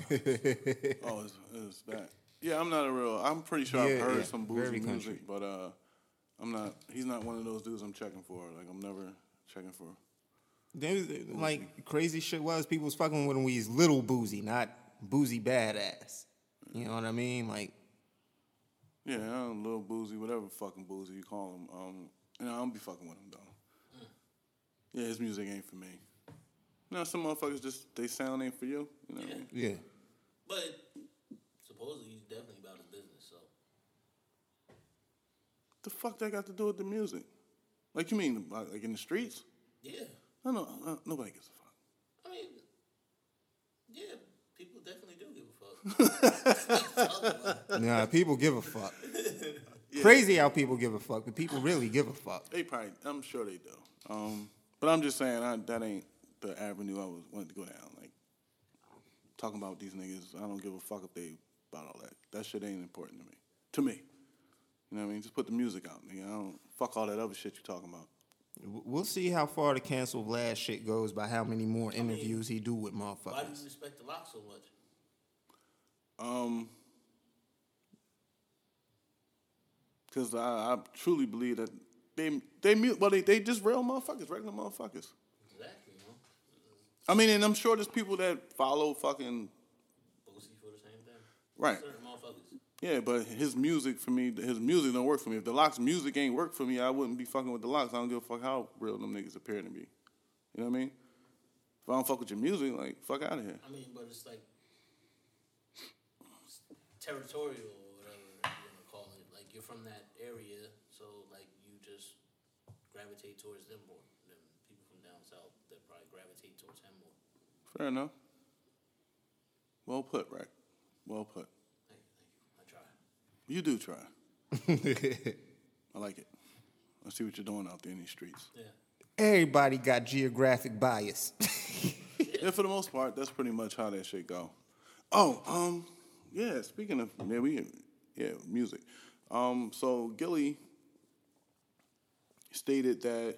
[SPEAKER 1] oh, it's, it's that. Yeah, I'm not a real. I'm pretty sure
[SPEAKER 2] Yeah,
[SPEAKER 1] I've heard
[SPEAKER 2] yeah,
[SPEAKER 1] some
[SPEAKER 2] very
[SPEAKER 1] Boosie
[SPEAKER 2] country.
[SPEAKER 1] music, but uh, I'm not. He's not one of those dudes I'm checking for. Like I'm never checking for.
[SPEAKER 2] there like crazy shit was people was fucking with him when he's little Boosie, not Boosie badass. You know what I mean? Like
[SPEAKER 1] Yeah, I'm little Boosie, whatever fucking Boosie you call him. Um, you know, I don't be fucking with him though. Yeah, his music ain't for me. You know, some motherfuckers just they sound ain't for you. You know what I mean?
[SPEAKER 2] yeah,
[SPEAKER 3] But supposedly he's definitely about his business, so.
[SPEAKER 1] The fuck that got to do with the music? Like you mean like like in the streets?
[SPEAKER 3] Yeah.
[SPEAKER 1] No, no, uh, nobody gives a fuck.
[SPEAKER 3] I mean, yeah, people definitely do give a fuck.
[SPEAKER 2] nah, people give a fuck. Crazy how people give a fuck, but people really give a fuck.
[SPEAKER 1] They probably, I'm sure they do. Um, but I'm just saying I, that ain't the avenue I was wanted to go down. Like talking about these niggas, I don't give a fuck if they about all that. That shit ain't important to me. To me, you know what I mean? Just put the music out, nigga. I don't fuck all that other shit you talking about.
[SPEAKER 2] We'll see how far the cancel Vlad shit goes by how many more interviews he do with motherfuckers.
[SPEAKER 3] Why do you respect the lock so much?
[SPEAKER 1] Um, because I, I truly believe that they they well they they just real motherfuckers, regular motherfuckers.
[SPEAKER 3] Exactly, you?
[SPEAKER 1] I mean, and I'm sure there's people that follow fucking
[SPEAKER 3] for the same thing.
[SPEAKER 1] right. Yeah, but his music for me, his music don't work for me. If the LOX music ain't work for me, I wouldn't be fucking with the LOX. I don't give a fuck how real them niggas appear to be. You know what I mean? If I don't fuck with your music, like fuck out of here.
[SPEAKER 3] I mean, but it's like territorial or whatever you want to call it. Like you're from that area, so like you just gravitate towards them more than people from down south that probably gravitate towards him more.
[SPEAKER 1] Fair enough. Well put, right? Well put.
[SPEAKER 3] Thank you, thank you. I try.
[SPEAKER 1] You do try. I like it. I see what you're doing out there in these streets.
[SPEAKER 3] Yeah.
[SPEAKER 2] Everybody got geographic bias.
[SPEAKER 1] Yeah, for the most part, that's pretty much how that shit go. Oh, um, yeah. Speaking of, yeah, we, yeah, music. Um, so Gillie stated that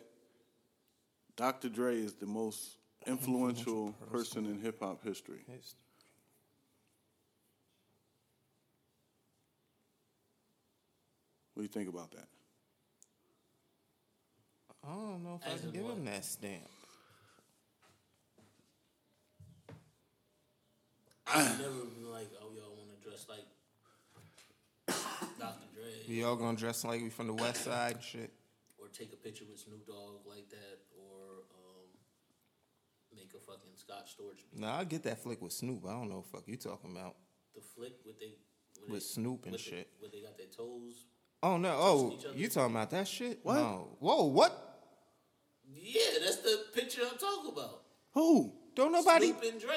[SPEAKER 1] Dr. Dre is the most influential person in hip hop history. What do you think about that?
[SPEAKER 2] I don't know if I can give
[SPEAKER 3] what?
[SPEAKER 2] him that stamp.
[SPEAKER 3] I've never been like, oh, y'all want to dress like Dr. Dre
[SPEAKER 2] We all gonna dress like we from the west side shit.
[SPEAKER 3] or take a picture with Snoop Dogg like that or um, make a fucking Scott Storch beat.
[SPEAKER 2] Nah, I get that flick with Snoop. I don't know what the fuck you talking about.
[SPEAKER 3] The flick with they
[SPEAKER 2] With
[SPEAKER 3] they,
[SPEAKER 2] Snoop and
[SPEAKER 3] with the-
[SPEAKER 2] shit.
[SPEAKER 3] where they got their toes.
[SPEAKER 2] Oh no! Oh, you talking about that shit?
[SPEAKER 1] What?
[SPEAKER 2] No. Whoa! What?
[SPEAKER 3] Yeah, that's the picture I'm talking about.
[SPEAKER 1] Who?
[SPEAKER 2] Don't nobody.
[SPEAKER 3] Snoop and Dre.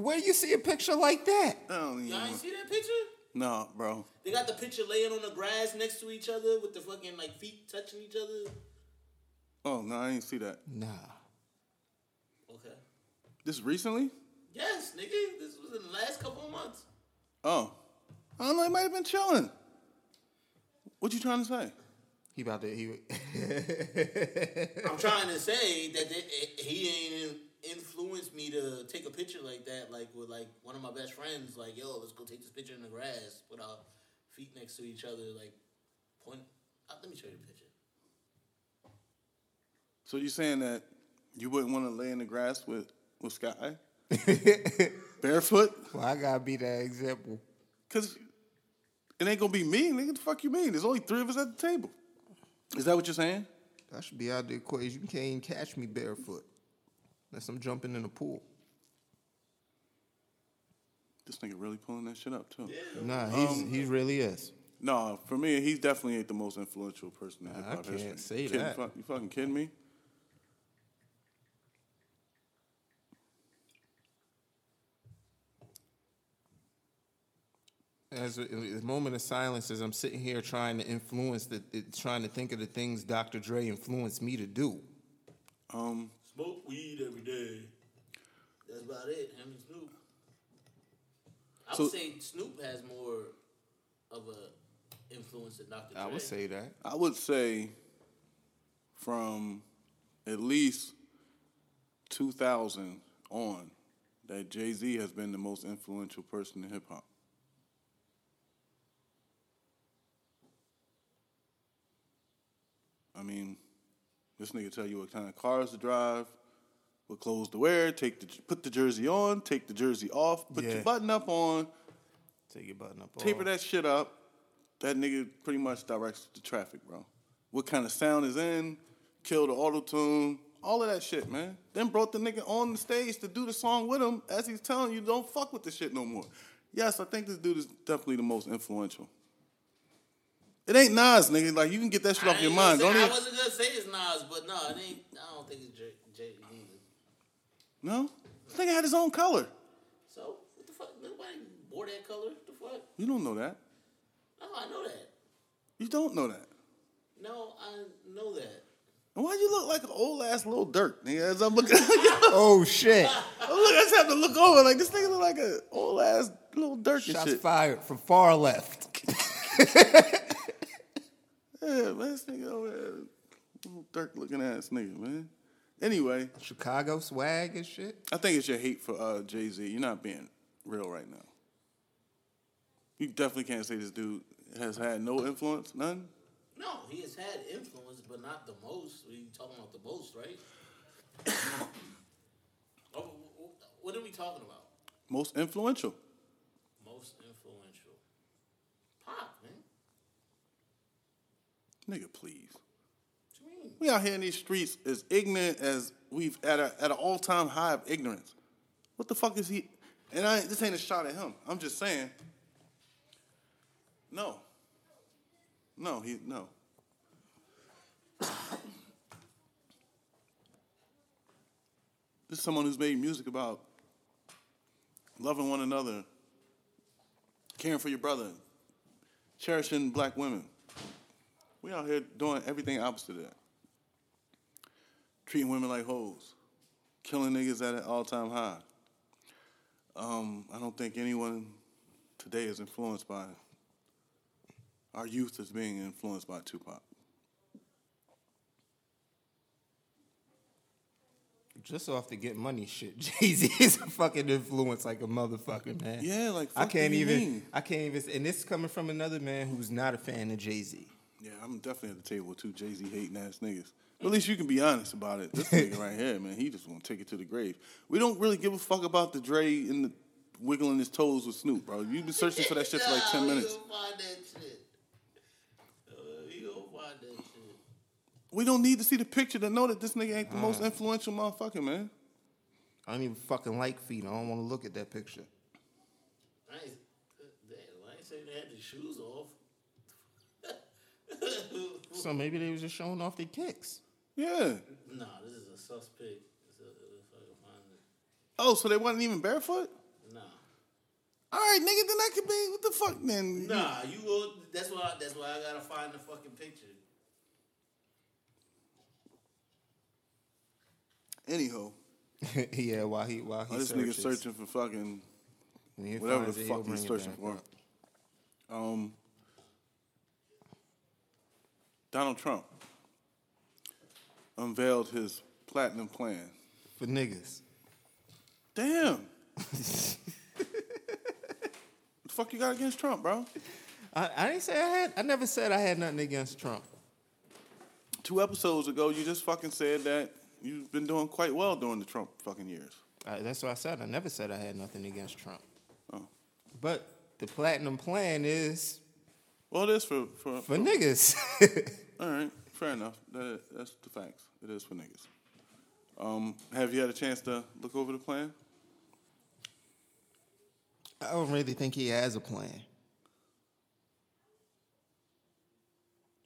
[SPEAKER 2] Where you see a picture like that?
[SPEAKER 1] I don't even.
[SPEAKER 3] Y'all ain't
[SPEAKER 1] know.
[SPEAKER 3] see that picture?
[SPEAKER 1] Nah, bro.
[SPEAKER 3] They got the picture laying on the grass next to each other with the fucking like feet touching each other.
[SPEAKER 1] Oh no, I didn't see that.
[SPEAKER 2] Nah.
[SPEAKER 3] Okay.
[SPEAKER 1] This recently?
[SPEAKER 3] Yes, nigga. This was in the last couple of months.
[SPEAKER 1] Oh, I don't know. It might have been chilling. What you trying to say?
[SPEAKER 2] He about to. He.
[SPEAKER 3] I'm trying to say that they, eh, he ain't influenced me to take a picture like that, like with like one of my best friends. Like, yo, let's go take this picture in the grass with our feet next to each other. Like, point. Uh, let me show you the picture.
[SPEAKER 1] So you're saying that you wouldn't want to lay in the grass with with Sky barefoot?
[SPEAKER 2] well, I gotta be that example.
[SPEAKER 1] Cause it ain't gonna be me. Nigga, the fuck you mean? There's only three of us at the table. Is that what you're saying?
[SPEAKER 2] That should be out of the equation. You can't even catch me barefoot unless I'm jumping in the pool.
[SPEAKER 1] This nigga really pulling that shit up too.
[SPEAKER 2] Nah, he's
[SPEAKER 1] Um,
[SPEAKER 2] he really is.
[SPEAKER 1] No, for me, he's definitely ain't the most influential person in
[SPEAKER 2] I
[SPEAKER 1] hip hop
[SPEAKER 2] can't say
[SPEAKER 1] Kidding-
[SPEAKER 2] that.
[SPEAKER 1] fuck- you fucking kidding me?
[SPEAKER 2] As a, a moment of silence, as I'm sitting here trying to influence the, it- trying to think of the things Dr. Dre influenced me to do.
[SPEAKER 1] Um,
[SPEAKER 3] Smoke weed every day. That's about it. Him and Snoop. I
[SPEAKER 1] So-
[SPEAKER 3] would say Snoop has more of a influence than Dr. Dre.
[SPEAKER 2] I would say that.
[SPEAKER 1] I would say from at least 2000 on that Jay Z has been the most influential person in hip hop. I mean, this nigga tell you what kind of cars to drive, what clothes to wear, take the put the jersey on, take the jersey off, put
[SPEAKER 2] Yeah.
[SPEAKER 1] your button up on,
[SPEAKER 2] Take your button up.
[SPEAKER 1] taper
[SPEAKER 2] off.
[SPEAKER 1] that shit up. That nigga pretty much directs the traffic, bro. What kind of sound is in? Kill the auto tune. All of that shit, man. Then brought the nigga on the stage to do the song with him as he's telling you don't fuck with the shit no more. Yes, I think this dude is definitely the most influential. It ain't Nas, nigga. Like you can get that shit
[SPEAKER 3] I
[SPEAKER 1] off your mind.
[SPEAKER 3] say-
[SPEAKER 1] Don't
[SPEAKER 3] I
[SPEAKER 1] even.
[SPEAKER 3] wasn't gonna say it's Nas, but no, it ain't. I don't think it's Jay. Jay either.
[SPEAKER 1] No, this nigga had his own color.
[SPEAKER 3] So what the fuck? Nobody wore that color. What the fuck?
[SPEAKER 1] You don't know that.
[SPEAKER 3] No, I know that.
[SPEAKER 1] You don't know that.
[SPEAKER 3] No, I know that.
[SPEAKER 1] And why you look like an old ass Lil Durk, nigga? As I'm looking,
[SPEAKER 2] Oh shit!
[SPEAKER 1] look, I just have to look over. Like this nigga look like an old ass Lil Durk and
[SPEAKER 2] Shots
[SPEAKER 1] shit.
[SPEAKER 2] fired from far left.
[SPEAKER 1] Yeah, man, this nigga over there, Lil Durk looking ass nigga, man. Anyway,
[SPEAKER 2] Chicago swag and shit.
[SPEAKER 1] I think it's your hate for uh, Jay Z. You're not being real right now. You definitely can't say this dude has had no influence, none.
[SPEAKER 3] No, he has had influence, but not the most. We talking about the most, right? oh, wh- wh- what are we talking about?
[SPEAKER 1] Most influential.
[SPEAKER 3] Most influential. Pop, man.
[SPEAKER 1] Nigga, please.
[SPEAKER 3] What you mean?
[SPEAKER 1] We out here in these streets as ignorant as we've at a at an all time high of ignorance. What the fuck is he? And I this ain't a shot at him. I'm just saying. No. No, he no. this is someone who's made music about loving one another, caring for your brother, cherishing black women. We out here doing everything opposite of that. Treating women like hoes. Killing niggas at an all time high. Um, I don't think anyone today is influenced by our youth is being influenced by Tupac.
[SPEAKER 2] Just off the get money shit, Jay Z is a fucking influence like a motherfucker, man.
[SPEAKER 1] Yeah, like,
[SPEAKER 2] I can't even.
[SPEAKER 1] mean?
[SPEAKER 2] I can't even. And this is coming from another man who's not a fan of Jay Z.
[SPEAKER 1] Yeah, I'm definitely at the table with two Jay Z hating ass niggas. But at least you can be honest about it. This nigga right here, man, he just want to take it to the grave. We don't really give a fuck about the Dre in the wiggling his toes with Snoop, bro. You've been searching for that shit for like ten minutes.
[SPEAKER 3] We gonna find that shit. Uh, we gonna find that shit.
[SPEAKER 1] We don't need to see the picture to know that this nigga ain't the most influential motherfucker, man.
[SPEAKER 2] I don't even fucking like feet. I don't want to look at that picture.
[SPEAKER 3] I ain't, uh, damn, I ain't saying they had their shoes off.
[SPEAKER 2] So maybe they was just showing off their kicks.
[SPEAKER 1] Yeah.
[SPEAKER 3] Nah, this is a suspect. It's a, if I can find it.
[SPEAKER 1] Oh, so they wasn't even barefoot?
[SPEAKER 3] Nah.
[SPEAKER 1] All right, nigga, then that could be what the fuck then?
[SPEAKER 3] Nah, you go. That's why. That's why I gotta find the fucking picture.
[SPEAKER 1] Anyhow,
[SPEAKER 2] yeah, while he while he
[SPEAKER 1] oh, this
[SPEAKER 2] searches,
[SPEAKER 1] nigga searching for fucking whatever the fuck he's
[SPEAKER 2] bring it
[SPEAKER 1] searching for.
[SPEAKER 2] up.
[SPEAKER 1] Um, Donald Trump unveiled his platinum plan.
[SPEAKER 2] for niggas.
[SPEAKER 1] Damn. what the fuck you got against Trump, bro?
[SPEAKER 2] I, I didn't say I had. I never said I had nothing against Trump.
[SPEAKER 1] Two episodes ago, you just fucking said that you've been doing quite well during the Trump fucking years.
[SPEAKER 2] I, that's what I said. I never said I had nothing against Trump.
[SPEAKER 1] Oh.
[SPEAKER 2] But the platinum plan is
[SPEAKER 1] Well, it is for for,
[SPEAKER 2] for niggas.
[SPEAKER 1] All right, fair enough. That, that's the facts. It is for niggas. Um, have you had a chance to look over the plan?
[SPEAKER 2] I don't really think he has a plan.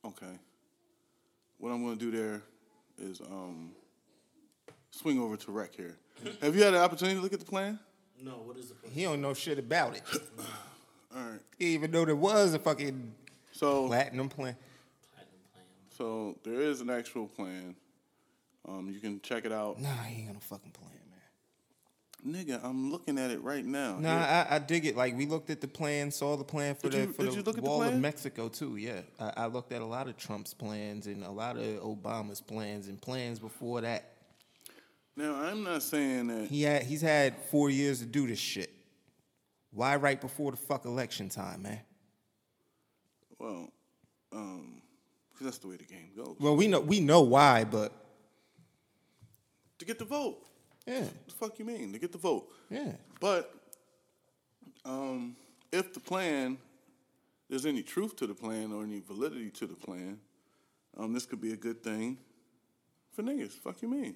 [SPEAKER 1] Okay. What I'm going to do there is um, swing over to Rex here. have you had an opportunity to look at the plan?
[SPEAKER 3] No, what is the plan?
[SPEAKER 2] He don't know shit about it.
[SPEAKER 1] All right.
[SPEAKER 2] Even though there was a fucking
[SPEAKER 1] So,
[SPEAKER 2] platinum plan.
[SPEAKER 3] Platinum plan.
[SPEAKER 1] so there is an actual plan. Um, you can check it out.
[SPEAKER 2] Nah, he ain't got no fucking plan, man.
[SPEAKER 1] Nigga, I'm looking at it right now.
[SPEAKER 2] Nah, I, I dig it. Like we looked at the plan, saw the plan for
[SPEAKER 1] Did
[SPEAKER 2] the
[SPEAKER 1] you-
[SPEAKER 2] for the
[SPEAKER 1] at the
[SPEAKER 2] wall of? Mexico too. Yeah, I, I looked at a lot of Trump's plans and a lot of Obama's plans and plans before that.
[SPEAKER 1] now, I'm not saying that.
[SPEAKER 2] He had he's had four years to do this shit. Why right before the fuck election time, man?
[SPEAKER 1] Well, um, 'cause that's the way the game goes.
[SPEAKER 2] Well, we know we know why, but
[SPEAKER 1] To get the vote.
[SPEAKER 2] yeah,
[SPEAKER 1] What the fuck you mean? To get the vote.
[SPEAKER 2] yeah.
[SPEAKER 1] But um, if the plan, there's any truth to the plan or any validity to the plan, um, this could be a good thing for niggas. Fuck you mean?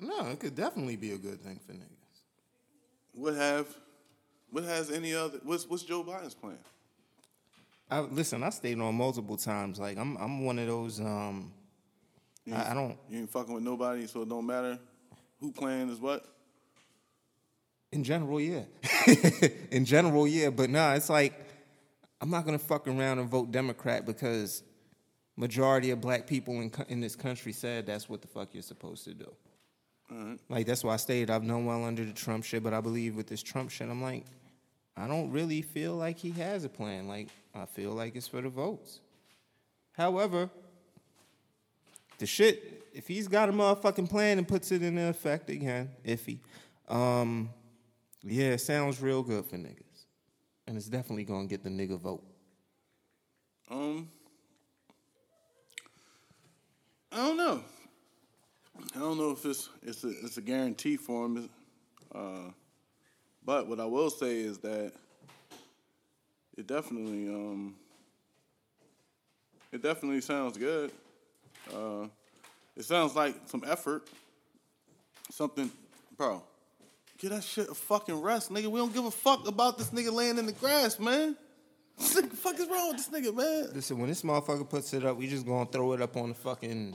[SPEAKER 2] No, it could definitely be a good thing for niggas.
[SPEAKER 1] What have, what has any other? What's what's Joe Biden's plan?
[SPEAKER 2] I, listen, I stayed on multiple times. Like I'm, I'm one of those. Um, I, I don't.
[SPEAKER 1] You ain't fucking with nobody, so it don't matter who plan is what.
[SPEAKER 2] In general, yeah. in general, yeah. But nah, it's like I'm not gonna fuck around and vote Democrat because majority of black people in in this country said that's what the fuck you're supposed to do. Like that's why I stated I've known well under the Trump shit, but I believe with this Trump shit, I'm like, I don't really feel like he has a plan. Like I feel like it's for the votes. However, the shit, if he's got a motherfucking plan and puts it into effect again, iffy. Um, yeah, it sounds real good for niggas. And it's definitely gonna get the nigga vote.
[SPEAKER 1] Um, I don't know. I don't know if it's it's a it's a guarantee for him. Uh, but what I will say is that it definitely um it definitely sounds good. Uh, it sounds like some effort. Something, bro. Get that shit a fucking rest, nigga. We don't give a fuck about this nigga laying in the grass, man. What the fuck is wrong with this nigga, man?
[SPEAKER 2] Listen, when this motherfucker puts it up, we just gonna throw it up on the fucking.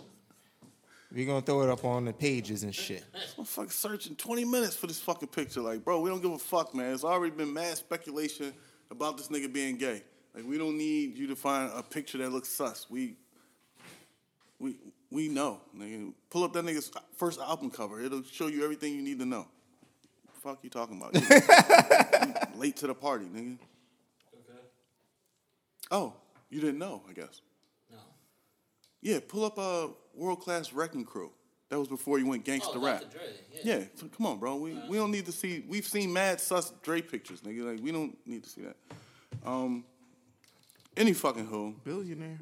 [SPEAKER 2] We gonna throw it up on the pages and shit.
[SPEAKER 1] I'm fucking searching 20 minutes for this fucking picture. Like, bro, we don't give a fuck, man. It's already been mad speculation about this nigga being gay. Like, we don't need you to find a picture that looks sus. We, we, we know, nigga. Pull up that nigga's first album cover. It'll show you everything you need to know. Fuck you talking about? You late to the party, nigga.
[SPEAKER 3] Okay.
[SPEAKER 1] Oh, you didn't know, I guess.
[SPEAKER 3] No.
[SPEAKER 1] Yeah, pull up a World Class Wreckin' Cru. That was before you went gangsta
[SPEAKER 3] Oh,
[SPEAKER 1] rap.
[SPEAKER 3] Dr. Dre. Yeah.
[SPEAKER 1] Yeah, so come on, bro. We we don't need to see. We've seen mad sus Dre pictures, nigga. Like we don't need to see that. Um, any fucking who.
[SPEAKER 2] Billionaire.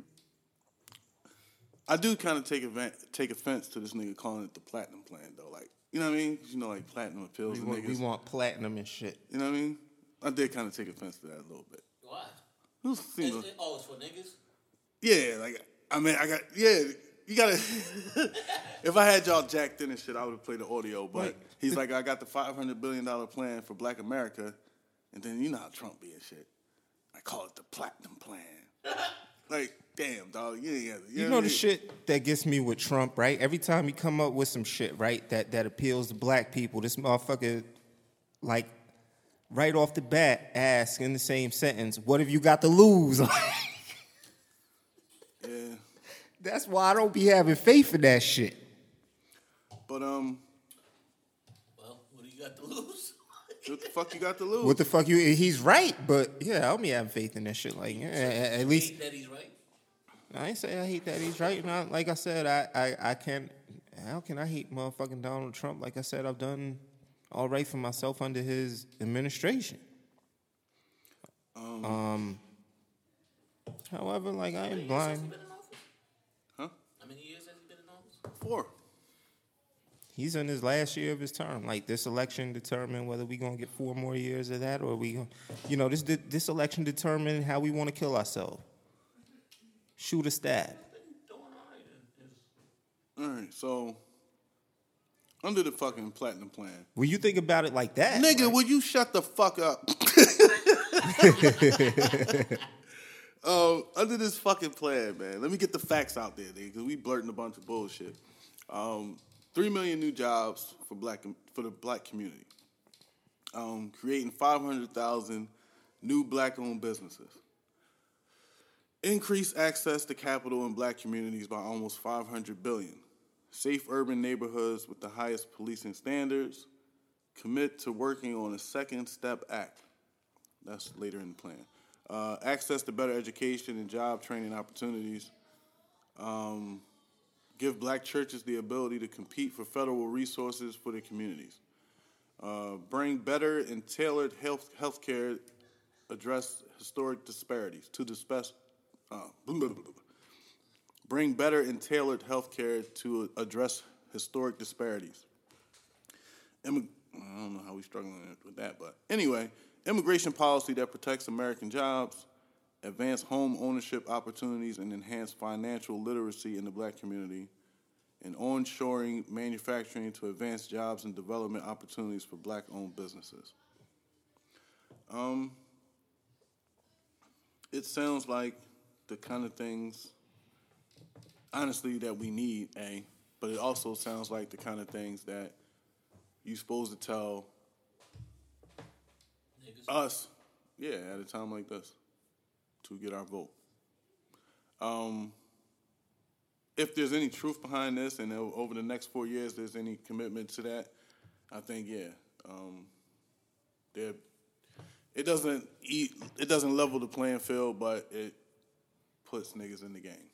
[SPEAKER 1] I do kind of take event, take offense to this nigga calling it the platinum plan, though. Like, you know what I mean? You know, like platinum appeals
[SPEAKER 2] We
[SPEAKER 1] to
[SPEAKER 2] want,
[SPEAKER 1] niggas.
[SPEAKER 2] we want platinum and shit.
[SPEAKER 1] you know what I mean? I did kind of take offense to that a little bit.
[SPEAKER 3] Why?
[SPEAKER 1] It was-
[SPEAKER 3] It's,
[SPEAKER 1] seemed-
[SPEAKER 3] it, oh, it's for niggas?
[SPEAKER 1] yeah, like I mean, I got yeah. You gotta. if I had y'all jacked in and shit, I would have played the audio. But
[SPEAKER 2] Right.
[SPEAKER 1] he's like, I got the five hundred billion dollar plan for Black America, and then you know how Trump be and shit. I call it the platinum plan. like, damn, dog, you ain't. You,
[SPEAKER 2] You know the shit that gets me with Trump, right? Every time he come up with some shit, right, that that appeals to black people, this motherfucker, like, right off the bat ask in the same sentence, "What have you got to lose?"
[SPEAKER 1] Yeah.
[SPEAKER 2] That's why I don't be having faith in that shit.
[SPEAKER 1] But um,
[SPEAKER 3] Well, what do you got to lose?
[SPEAKER 1] what the fuck you got to lose?
[SPEAKER 2] What the fuck you? He's right, but yeah, I don't be having faith in that shit. Like, yeah, at at least
[SPEAKER 3] Hate that he's right.
[SPEAKER 2] I ain't say I hate that he's right. Now, like I said, I, I, I can't. How can I hate motherfucking Donald Trump? Like I said, I've done all right for myself under his administration. Um. however, like I ain't
[SPEAKER 3] How many years has he
[SPEAKER 2] blind.
[SPEAKER 3] been in office?
[SPEAKER 1] Huh?
[SPEAKER 3] How many years has he been in
[SPEAKER 1] Four.
[SPEAKER 2] He's in his last year of his term. Like this election determined whether we're gonna get four more years of that, or we, gonna, you know, this this election determined how we want to kill ourselves. Shoot a stab.
[SPEAKER 3] All right in his
[SPEAKER 1] All right. So under the fucking platinum plan,
[SPEAKER 2] When you think about it like that,
[SPEAKER 1] nigga,
[SPEAKER 2] right?
[SPEAKER 1] will you shut the fuck up? um, under this fucking plan, man. Let me get the facts out there, nigga, because we blurting a bunch of bullshit. Um, Three million new jobs for black for the black community. Um, creating five hundred thousand new black-owned businesses. Increase access to capital in black communities by almost 500 billion. Safe urban neighborhoods with the highest policing standards. Commit to working on a second step act. That's later in the plan. Uh, access to better education and job training opportunities. Um, give black churches the ability to compete for federal resources for their communities. Uh, bring better and tailored health healthcare, address historic disparities to dispense, uh, bring better and tailored healthcare to address historic disparities. I don't know how we're struggling with that, but anyway, immigration policy that protects American jobs, advance home ownership opportunities, and enhance financial literacy in the black community, and onshoring manufacturing to advance jobs and development opportunities for black-owned businesses. Um, it sounds like the kind of things, honestly, that we need, A, but it also sounds like the kind of things that you're supposed to tell
[SPEAKER 3] niggas.
[SPEAKER 1] us, yeah, at a time like this, to get our vote. Um, if there's any truth behind this, and over the next four years, there's any commitment to that, I think yeah, um, there. It doesn't eat. It doesn't level the playing field, but it puts niggas in the game.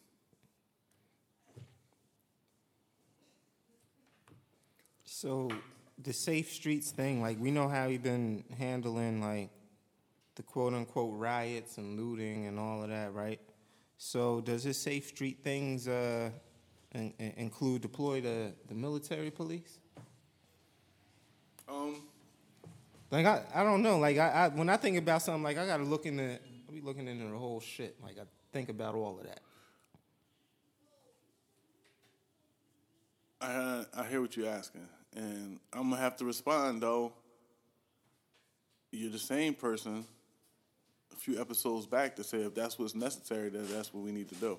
[SPEAKER 2] So the safe streets thing, like we know how he been handling like the quote unquote riots and looting and all of that, right? So does his safe street things uh, in, in- include deploy the, the military police?
[SPEAKER 1] Um,
[SPEAKER 2] Like I, I don't know. Like I, I when I think about something, like I gotta look into I be looking into the whole shit. Like I think about all of that.
[SPEAKER 1] I I hear what you're asking, and I'm gonna have to respond though. You're the same person few episodes back to say if that's what's necessary, then that's what we need to do.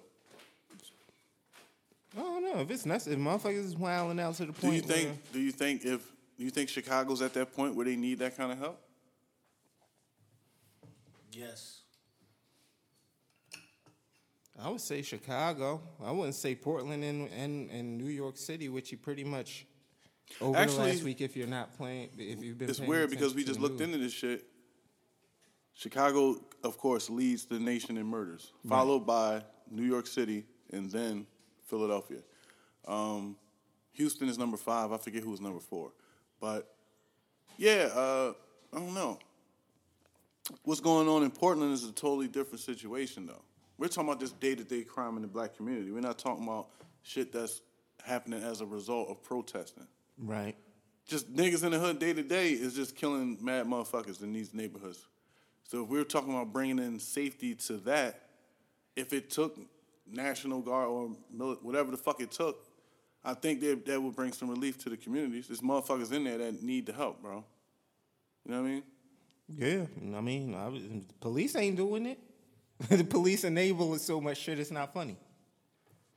[SPEAKER 2] I don't know if it's necessary. If motherfuckers is wilding out to the point.
[SPEAKER 1] Do you think?
[SPEAKER 2] where-
[SPEAKER 1] Do you think if do you think Chicago's at that point where they need that kind of help?
[SPEAKER 3] Yes.
[SPEAKER 2] I would say Chicago. I wouldn't say Portland and and, and New York City, which you pretty much over the
[SPEAKER 1] Actually,
[SPEAKER 2] last week. If you're not playing, if you've been,
[SPEAKER 1] It's weird because we just looked into this shit. Chicago, of course, leads the nation in murders, followed by New York City and then Philadelphia. Um, Houston is number five. I forget who was number four, but yeah, uh, I don't know. What's going on in Portland is a totally different situation, though. We're talking about this day-to-day crime in the black community. We're not talking about shit that's happening as a result of protesting
[SPEAKER 2] right.
[SPEAKER 1] just niggas in the hood day to day is just killing mad motherfuckers in these neighborhoods. So if we're talking about bringing in safety to that, if it took National Guard or whatever the fuck it took, I think that that would bring some relief to the communities. There's motherfuckers in there that need the help, bro. You know what I mean?
[SPEAKER 2] Yeah, I mean, I was, police ain't doing it. the police enable it so much shit. It's not funny.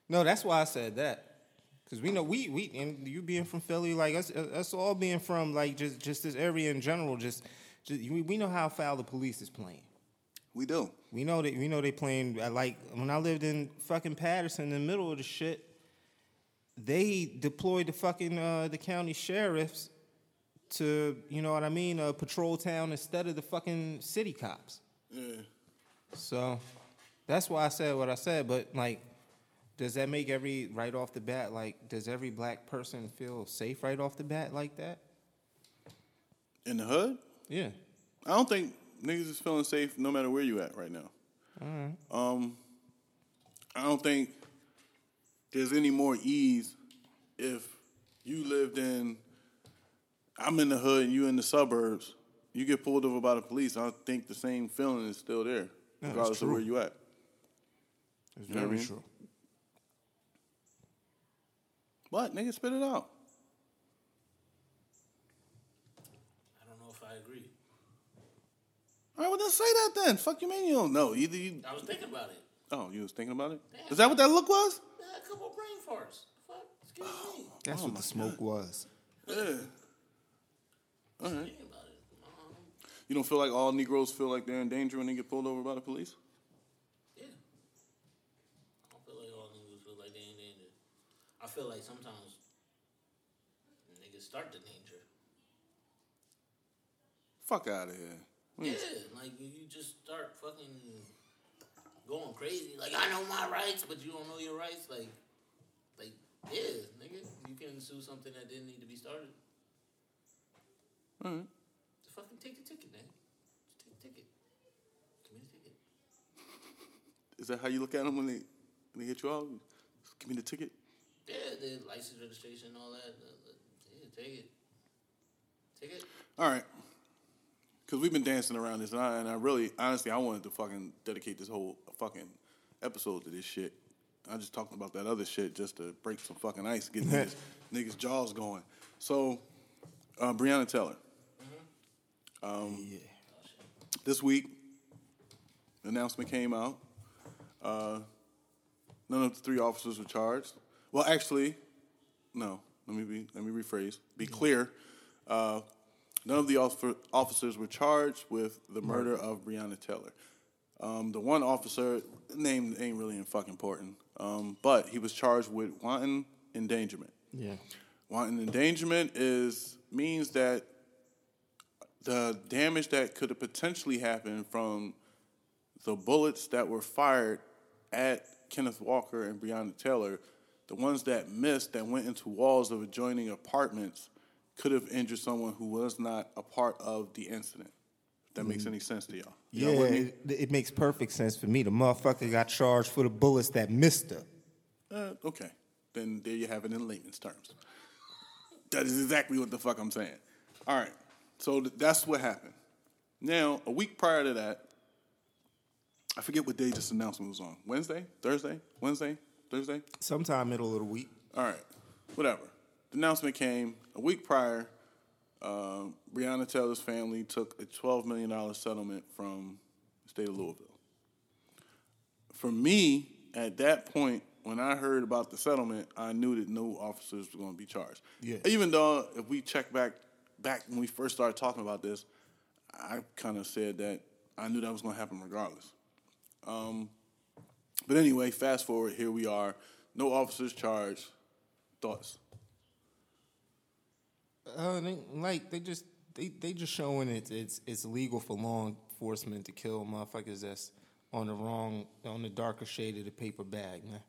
[SPEAKER 2] No, that's why I said that. Cause we know we we and you being from Philly, like us us all being from like just just this area in general, just just, we, we know how foul the police is playing.
[SPEAKER 1] We do.
[SPEAKER 2] We know that we know they playing uh, like when I lived in fucking Paterson in the middle of the shit, they deployed the fucking uh, the county sheriffs to, you know what I mean, uh, patrol town instead of the fucking city cops.
[SPEAKER 1] Yeah.
[SPEAKER 2] So that's why I said what I said. But like, does that make every right off the bat? Like, does every black person feel safe right off the bat like that?
[SPEAKER 1] In the hood,
[SPEAKER 2] Yeah.
[SPEAKER 1] I don't think niggas is feeling safe no matter where you at right now. All right. Um, I don't think there's any more ease if you lived in. I'm in the hood and you in the suburbs. You get pulled over by the police. I think the same feeling is still there, regardless of where you at.
[SPEAKER 2] It's
[SPEAKER 1] know what I
[SPEAKER 2] very
[SPEAKER 1] mean?
[SPEAKER 2] true.
[SPEAKER 1] What nigga, spit it out.
[SPEAKER 3] I don't know if I agree.
[SPEAKER 1] All right, well then say that then. Fuck you, man. you don't know. Either you.
[SPEAKER 3] I was thinking about it.
[SPEAKER 1] Oh, you was thinking about it. Is that what that look was?
[SPEAKER 3] Yeah, a couple brain farts. Fuck, excuse me.
[SPEAKER 2] That's
[SPEAKER 1] Oh
[SPEAKER 2] what the smoke was.
[SPEAKER 1] Yeah. All right.
[SPEAKER 3] Thinking about it. Um,
[SPEAKER 1] You don't feel like all Negroes feel like they're in danger when they get pulled over by the police?
[SPEAKER 3] yeah. I don't feel like all niggas feel like they ain't danger. I feel like sometimes niggas start the danger.
[SPEAKER 1] Fuck out of here. What
[SPEAKER 3] Yeah, like you just start fucking going crazy. Like I know my rights, but you don't know your rights. Like, like yeah, nigga, you can sue something that didn't need to be started.
[SPEAKER 1] Right.
[SPEAKER 3] Just fucking take the ticket, man. Just take the ticket. Give me the ticket.
[SPEAKER 1] Is that how you look at them when they when they hit you out? Give me the ticket.
[SPEAKER 3] Yeah, the license registration, all that. Yeah, take it. Take it.
[SPEAKER 1] All right. Because we've been dancing around this, and I, and I really, honestly, I wanted to fucking dedicate this whole fucking episode to this shit. I just talked about that other shit just to break some fucking ice, get niggas, niggas' jaws going. So, uh, Breonna Taylor. Um,
[SPEAKER 2] Yeah.
[SPEAKER 1] this week, the announcement came out. Uh, none of the three officers were charged. Well, actually, no. Let me be. Let me rephrase. Be clear. Uh, none of the officers were charged with the murder of Breonna Taylor. Um, the one officer name ain't really fucking important, um, but he was charged with wanton endangerment.
[SPEAKER 2] Yeah.
[SPEAKER 1] Wanton endangerment is means that the damage that could have potentially happened from the bullets that were fired at Kenneth Walker and Breonna Taylor, the ones that missed that went into walls of adjoining apartments, could have injured someone who was not a part of the incident. If that makes any sense to y'all.
[SPEAKER 2] Yeah,
[SPEAKER 1] Y'all with me?
[SPEAKER 2] it, it makes perfect sense for me. The motherfucker got charged for the bullets that missed her.
[SPEAKER 1] Uh, okay. Then there you have it in layman's terms. That is exactly what the fuck I'm saying. All right. So th- that's what happened. Now, a week prior to that, I forget what day this announcement was on. Wednesday? Thursday? Wednesday? Thursday?
[SPEAKER 2] Sometime middle of the week.
[SPEAKER 1] All right. Whatever. The announcement came a week prior. Uh, Breonna Taylor's family took a $12 million settlement from the state of Louisville. For me, at that point, when I heard about the settlement, I knew that no officers were going to be charged.
[SPEAKER 2] Yeah.
[SPEAKER 1] Even though, if we check back, back when we first started talking about this, I kind of said that I knew that was going to happen regardless. Um, but anyway, fast forward, here we are. No officers charged. Thoughts?
[SPEAKER 2] Uh, they, like they just they they just showing it it's it's legal for law enforcement to kill motherfuckers that's on the wrong on the darker shade of the paper bag, man.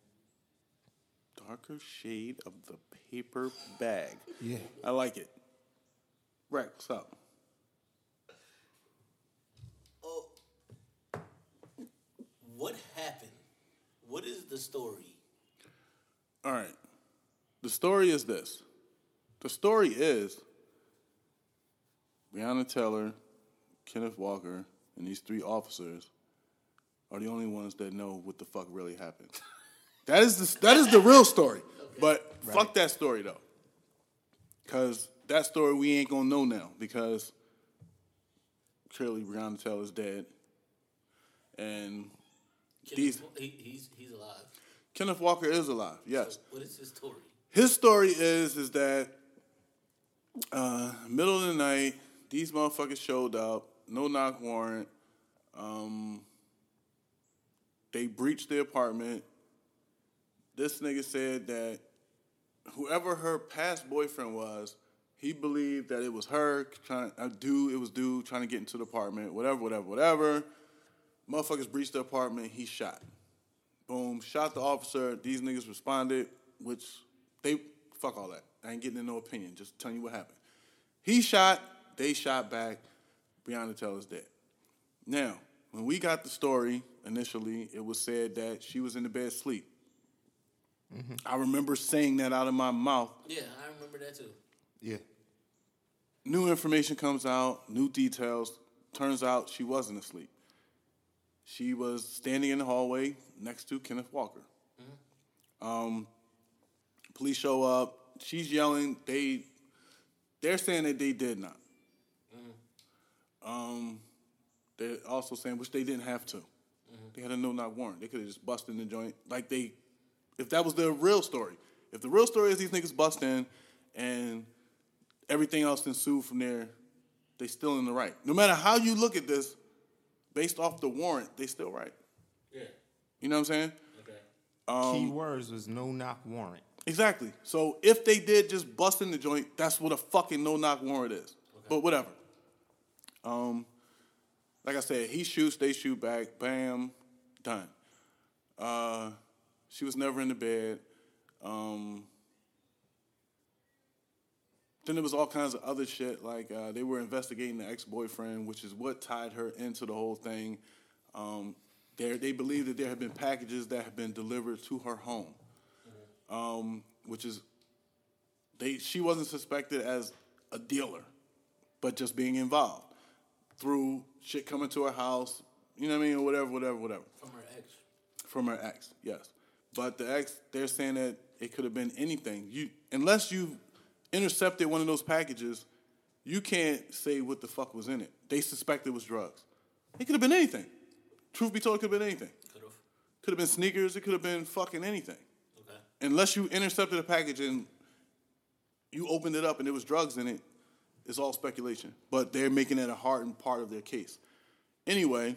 [SPEAKER 1] Darker shade of the paper bag.
[SPEAKER 2] Yeah.
[SPEAKER 1] I like it. Rex, what's up?
[SPEAKER 3] Oh, what happened? What is the story?
[SPEAKER 1] All right. The story is this. The story is Breonna Taylor, Kenneth Walker, and these three officers are the only ones that know what the fuck really happened. That is the that is the real story. But fuck that story though. Cause that story we ain't gonna know now because clearly Breonna Taylor's dead. And These-
[SPEAKER 3] he, he's he's alive.
[SPEAKER 1] Kenneth Walker is alive, yes.
[SPEAKER 3] What is his story?
[SPEAKER 1] His story is is that uh, middle of the night, these motherfuckers showed up, no knock warrant. Um, they breached the apartment. This nigga said that whoever her past boyfriend was, he believed that it was her trying a dude, it was dude trying to get into the apartment, whatever, whatever, whatever. Motherfuckers breached the apartment, he shot. Boom, shot the officer. These niggas responded, which they fuck all that. I ain't getting in no opinion, just telling you what happened. He shot, they shot back. Breonna Taylor's dead. Now, when we got the story initially, it was said that she was in the bed asleep. I remember saying that out of my mouth.
[SPEAKER 3] Yeah, I remember that too.
[SPEAKER 2] Yeah.
[SPEAKER 1] New information comes out, new details. Turns out she wasn't asleep. She was standing in the hallway next to Kenneth Walker. Um, police show up. She's yelling. They, they're saying that they did not. Mm-hmm. Um, they're also saying which they didn't have to. Mm-hmm. They had a no knock warrant. They could have just busted in the joint like they, if that was the real story. If the real story is these niggas bust in and everything else ensued from there, they still in the right. No matter how you look at this, based off the warrant, they still right.
[SPEAKER 3] Yeah.
[SPEAKER 1] You know what I'm saying?
[SPEAKER 3] Okay.
[SPEAKER 2] Um, Key words was no knock warrant.
[SPEAKER 1] Exactly. So if they did just bust in the joint, that's what a fucking no knock warrant is. But whatever. Um, like I said, he shoots, they shoot back, bam, done. Uh, she was never in the bed. Um, then there was all kinds of other shit. Like uh, they were investigating the ex boyfriend, which is what tied her into the whole thing. Um, there, they believe that there have been packages that have been delivered to her home, um, which is they. She wasn't suspected as a dealer, but just being involved through shit coming to her house. You know what I mean, or whatever, whatever, whatever
[SPEAKER 3] From her ex.
[SPEAKER 1] from her ex, yes. But the ex, they're saying that it could have been anything. You, unless you intercepted one of those packages, you can't say what the fuck was in it. They suspect it was drugs. It could have been anything. Truth be told, it could have been anything.
[SPEAKER 3] Could have.
[SPEAKER 1] Could have been sneakers. It could have been fucking anything. Unless you intercepted a package and you opened it up and there was drugs in it, it's all speculation. But they're making it a hardened part of their case. Anyway,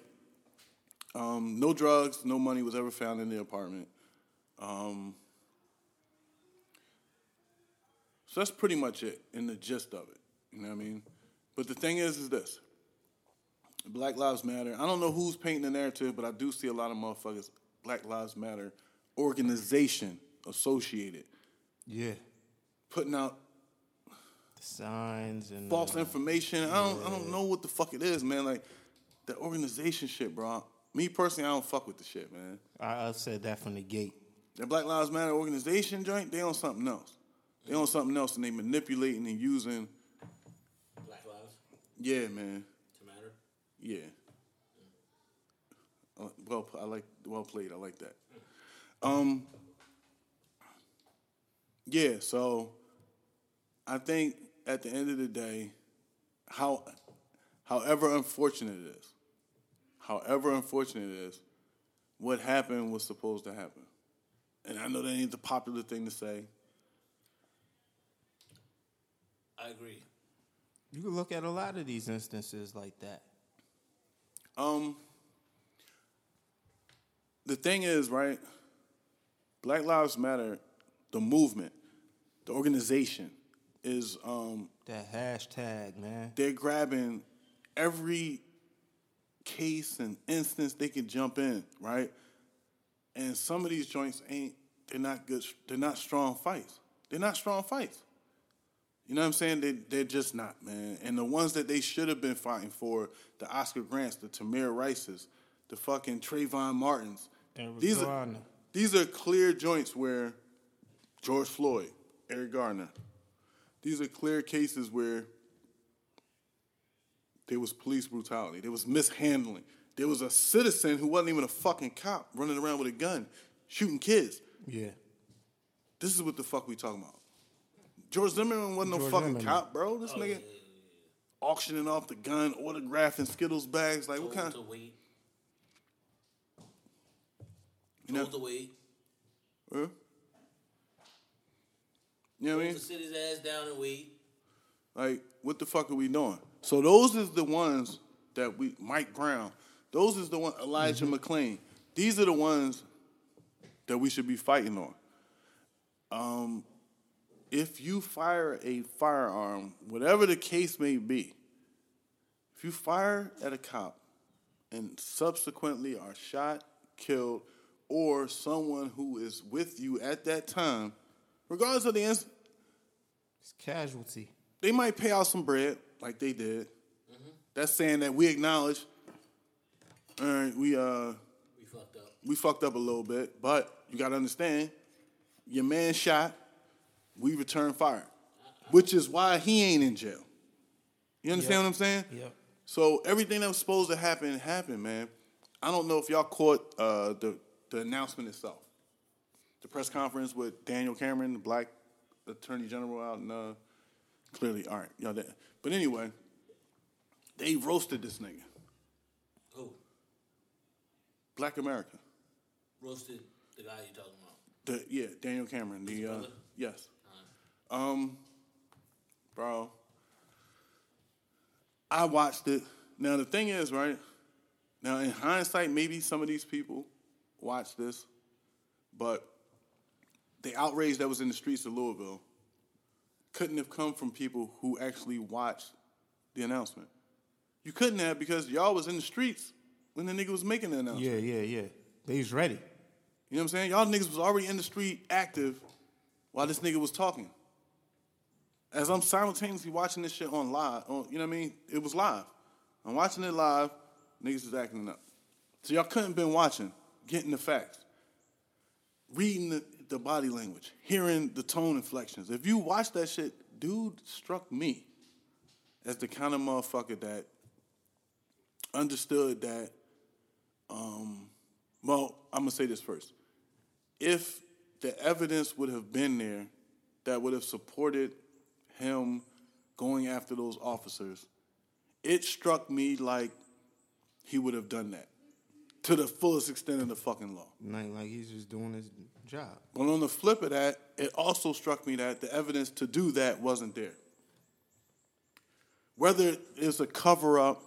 [SPEAKER 1] um, no drugs, no money was ever found in the apartment. Um, so that's pretty much it in the gist of it. You know what I mean? But the thing is, is this. Black Lives Matter. I don't know who's painting the narrative, but I do see a lot of motherfuckers, Black Lives Matter organization associated,
[SPEAKER 2] Yeah.
[SPEAKER 1] putting out
[SPEAKER 2] The signs and
[SPEAKER 1] false
[SPEAKER 2] uh,
[SPEAKER 1] information. I don't I don't know what the fuck it is, man. Like the organization shit, bro. Me personally, I don't fuck with the shit, man.
[SPEAKER 2] I, I said that from the gate.
[SPEAKER 1] That Black Lives Matter organization joint, they on something else. They on something else and they manipulating and using
[SPEAKER 3] Black lives
[SPEAKER 1] yeah, man.
[SPEAKER 3] to matter.
[SPEAKER 1] Yeah. Uh, well, I like well played. I like that. Um. Yeah. So, I think at the end of the day, how, however unfortunate it is, however unfortunate it is, what happened was supposed to happen, and I know that ain't the popular thing to say.
[SPEAKER 3] I agree.
[SPEAKER 2] You can look at a lot of these instances like that.
[SPEAKER 1] Um, the thing is, right? Black Lives Matter, the movement, the organization, is um,
[SPEAKER 2] That hashtag, man.
[SPEAKER 1] they're grabbing every case and instance they can jump in, right? And some of these joints ain't they're not good. They're not strong fights. They're not strong fights. You know what I'm saying? They, they're just not, man. And the ones that they should have been fighting for, the Oscar Grants, the Tamir Rices, the fucking Trayvon Martins, these are, these are clear joints where George Floyd, Eric Garner, these are clear cases where there was police brutality, there was mishandling, there was a citizen who wasn't even a fucking cop running around with a gun, shooting kids.
[SPEAKER 2] Yeah.
[SPEAKER 1] This is what the fuck we talking about. George Zimmerman wasn't no fucking
[SPEAKER 2] Zimmerman.
[SPEAKER 1] cop, bro. This oh, nigga auctioning off the gun, autographing Skittles bags. Like, what
[SPEAKER 3] Told
[SPEAKER 1] kind?
[SPEAKER 3] to wait.
[SPEAKER 1] You know,
[SPEAKER 3] Told to wait.
[SPEAKER 1] huh? You know what I
[SPEAKER 3] Told
[SPEAKER 1] mean?
[SPEAKER 3] to sit his ass down and wait.
[SPEAKER 1] Like, what the fuck are we doing? So those is the ones that we Mike Brown. Those is the one Elijah McClain. These are the ones that we should be fighting on. Um, if you fire a firearm, whatever the case may be, if you fire at a cop and subsequently are shot, killed, or someone who is with you at that time, regardless of the incident,
[SPEAKER 2] It's casualty.
[SPEAKER 1] they might pay out some bread like they did. That's saying that we acknowledge, all right, we uh
[SPEAKER 3] We fucked up.
[SPEAKER 1] we fucked up a little bit, but you got to understand, your man shot, we return fire, which is why he ain't in jail. You understand
[SPEAKER 2] Yep.
[SPEAKER 1] what I'm saying?
[SPEAKER 2] Yep.
[SPEAKER 1] So everything that was supposed to happen happened, man. I don't know if y'all caught uh, the the announcement itself, the press conference with Daniel Cameron, the Black Attorney General out in uh, clearly all right, y'all. Did. But anyway, they roasted this nigga,
[SPEAKER 3] Who?
[SPEAKER 1] Black America.
[SPEAKER 3] Roasted the guy you talking about.
[SPEAKER 1] The yeah, Daniel Cameron. The uh, yes, um, bro. I watched it. Now the thing is, right? Now in hindsight, maybe some of these people watched this, but the outrage that was in the streets of Louisville couldn't have come from people who actually watched the announcement. You couldn't have because y'all was in the streets when the nigga was making the announcement.
[SPEAKER 2] Yeah, yeah, yeah. They was ready.
[SPEAKER 1] You know what I'm saying? Y'all niggas was already in the street active while this nigga was talking. As I'm simultaneously watching this shit on live, on, you know what I mean? It was live. I'm watching it live, niggas is acting up. So y'all couldn't been watching, getting the facts, reading the, the body language, hearing the tone inflections. If you watch that shit, dude struck me as the kind of motherfucker that understood that um, well, I'm gonna say this first. If the evidence would have been there that would have supported him going after those officers, it struck me like he would have done that to the fullest extent of the fucking law.
[SPEAKER 2] Like, like he's just doing his job.
[SPEAKER 1] But on the flip of that, it also struck me that the evidence to do that wasn't there. Whether it's a cover up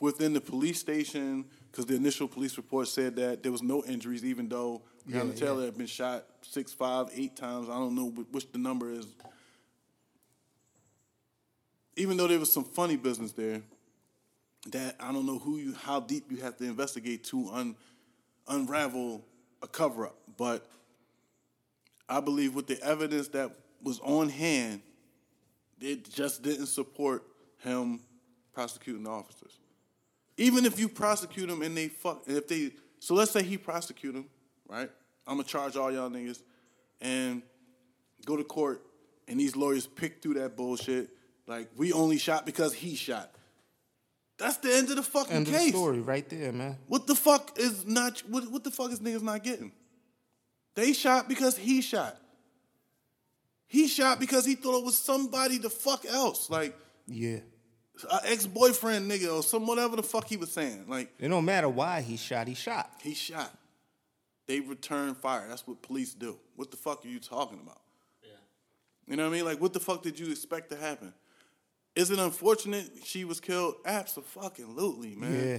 [SPEAKER 1] within the police station, because the initial police report said that there was no injuries, even though Breonna
[SPEAKER 2] Yeah,
[SPEAKER 1] Taylor had been shot six, five, eight times. I don't know which the number is. Even though there was some funny business there, that I don't know who you, how deep you have to investigate to un, unravel a cover up. But I believe with the evidence that was on hand, it just didn't support him prosecuting officers. Even if you prosecute him and they fuck, if they, so let's say he prosecute him, right? I'm gonna charge all y'all niggas and go to court and these lawyers pick through that bullshit. Like we only shot because he shot. That's the end of the fucking
[SPEAKER 2] End of
[SPEAKER 1] case.
[SPEAKER 2] the story right there, man.
[SPEAKER 1] What the fuck is not? What, what the fuck is niggas not getting? They shot because he shot. He shot because he thought it was somebody the fuck else, like
[SPEAKER 2] Yeah.
[SPEAKER 1] an ex boyfriend nigga or some whatever the fuck he was saying. Like
[SPEAKER 2] It don't matter why he shot, he shot.
[SPEAKER 1] he shot. They return fire. That's what police do. What the fuck are you talking about?
[SPEAKER 3] Yeah.
[SPEAKER 1] You know what I mean? Like, what the fuck did you expect to happen? Is it unfortunate she was killed? Absolutely, man.
[SPEAKER 2] Yeah.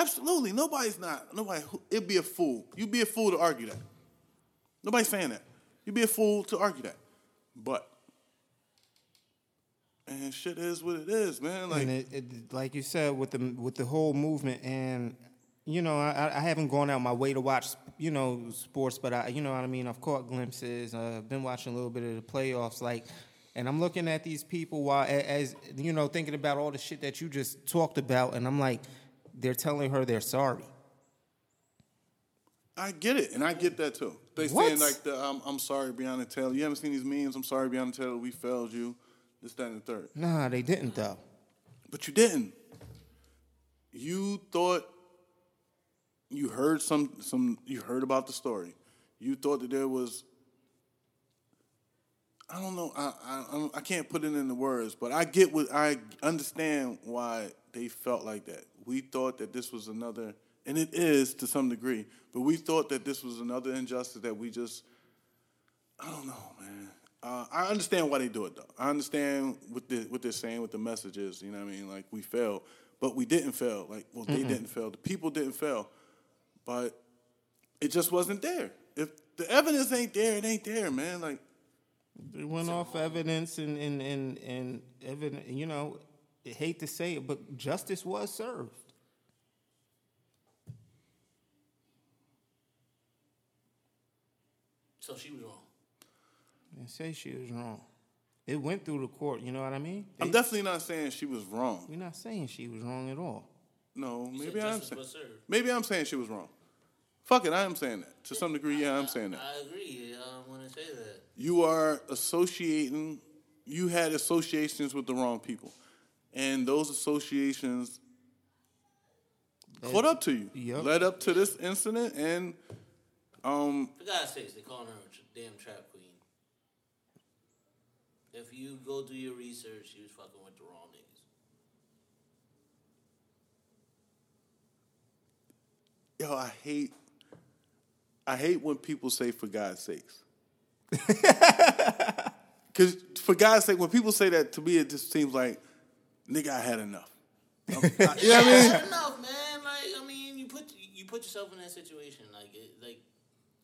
[SPEAKER 1] Absolutely. Nobody's not. Nobody. It'd be a fool. You'd be a fool to argue that. Nobody's saying that. You'd be a fool to argue that. But, and shit is what it is, man. Like,
[SPEAKER 2] it, it, like you said, with the with the whole movement, and you know, I, I haven't gone out my way to watch, you know, sports, but I, you know what I mean. I've caught glimpses. Uh, I've been watching a little bit of the playoffs, like, and I'm looking at these people while, as you know, thinking about all the shit that you just talked about, and I'm like, they're telling her they're sorry.
[SPEAKER 1] I get it, and I get that too. They
[SPEAKER 2] What?
[SPEAKER 1] saying like the I'm, I'm sorry, Breonna Taylor. You haven't seen these memes. I'm sorry, Breonna Taylor. We failed you. This, that, and the third.
[SPEAKER 2] Nah, they didn't though.
[SPEAKER 1] But you didn't. You thought you heard some some you heard about the story. You thought that there was I don't know. I I, I can't put it into words, but I get what I understand why they felt like that. We thought that this was another, and it is to some degree, but we thought that this was another injustice that we just. I don't know, man. Uh, I understand why they do it though. I understand what the what they're saying, what the message is. You know what I mean? Like we failed, but we didn't fail. Like well, they didn't fail. The people didn't fail, but it just wasn't there. If the evidence ain't there, it ain't there, man. Like
[SPEAKER 2] They went off evidence and and and and evidence. You know, I hate to say it, but justice was served.
[SPEAKER 3] So she was wrong.
[SPEAKER 2] They say she was wrong. It went through the court. You know what I mean?
[SPEAKER 1] I'm definitely not saying she was wrong.
[SPEAKER 2] We're not saying she was wrong at all.
[SPEAKER 1] No, maybe I'm saying maybe I'm saying she was wrong. Fuck it, I am saying that to some degree. Yeah, I'm saying that.
[SPEAKER 3] I agree. I want to say that.
[SPEAKER 1] You are associating you had associations with the wrong people and those associations caught up to you
[SPEAKER 2] Yep.
[SPEAKER 1] led up to this incident and um
[SPEAKER 3] For God's sakes, they calling her a damn trap queen. If you go do your research, she was fucking with the wrong niggas.
[SPEAKER 1] yo i hate i hate when people say for god's sakes because for god's sake when people say that to me it just seems like nigga i had enough I- you know what i mean
[SPEAKER 3] That's enough, man. Like, I mean, you put you put yourself in that situation. Like, it, like,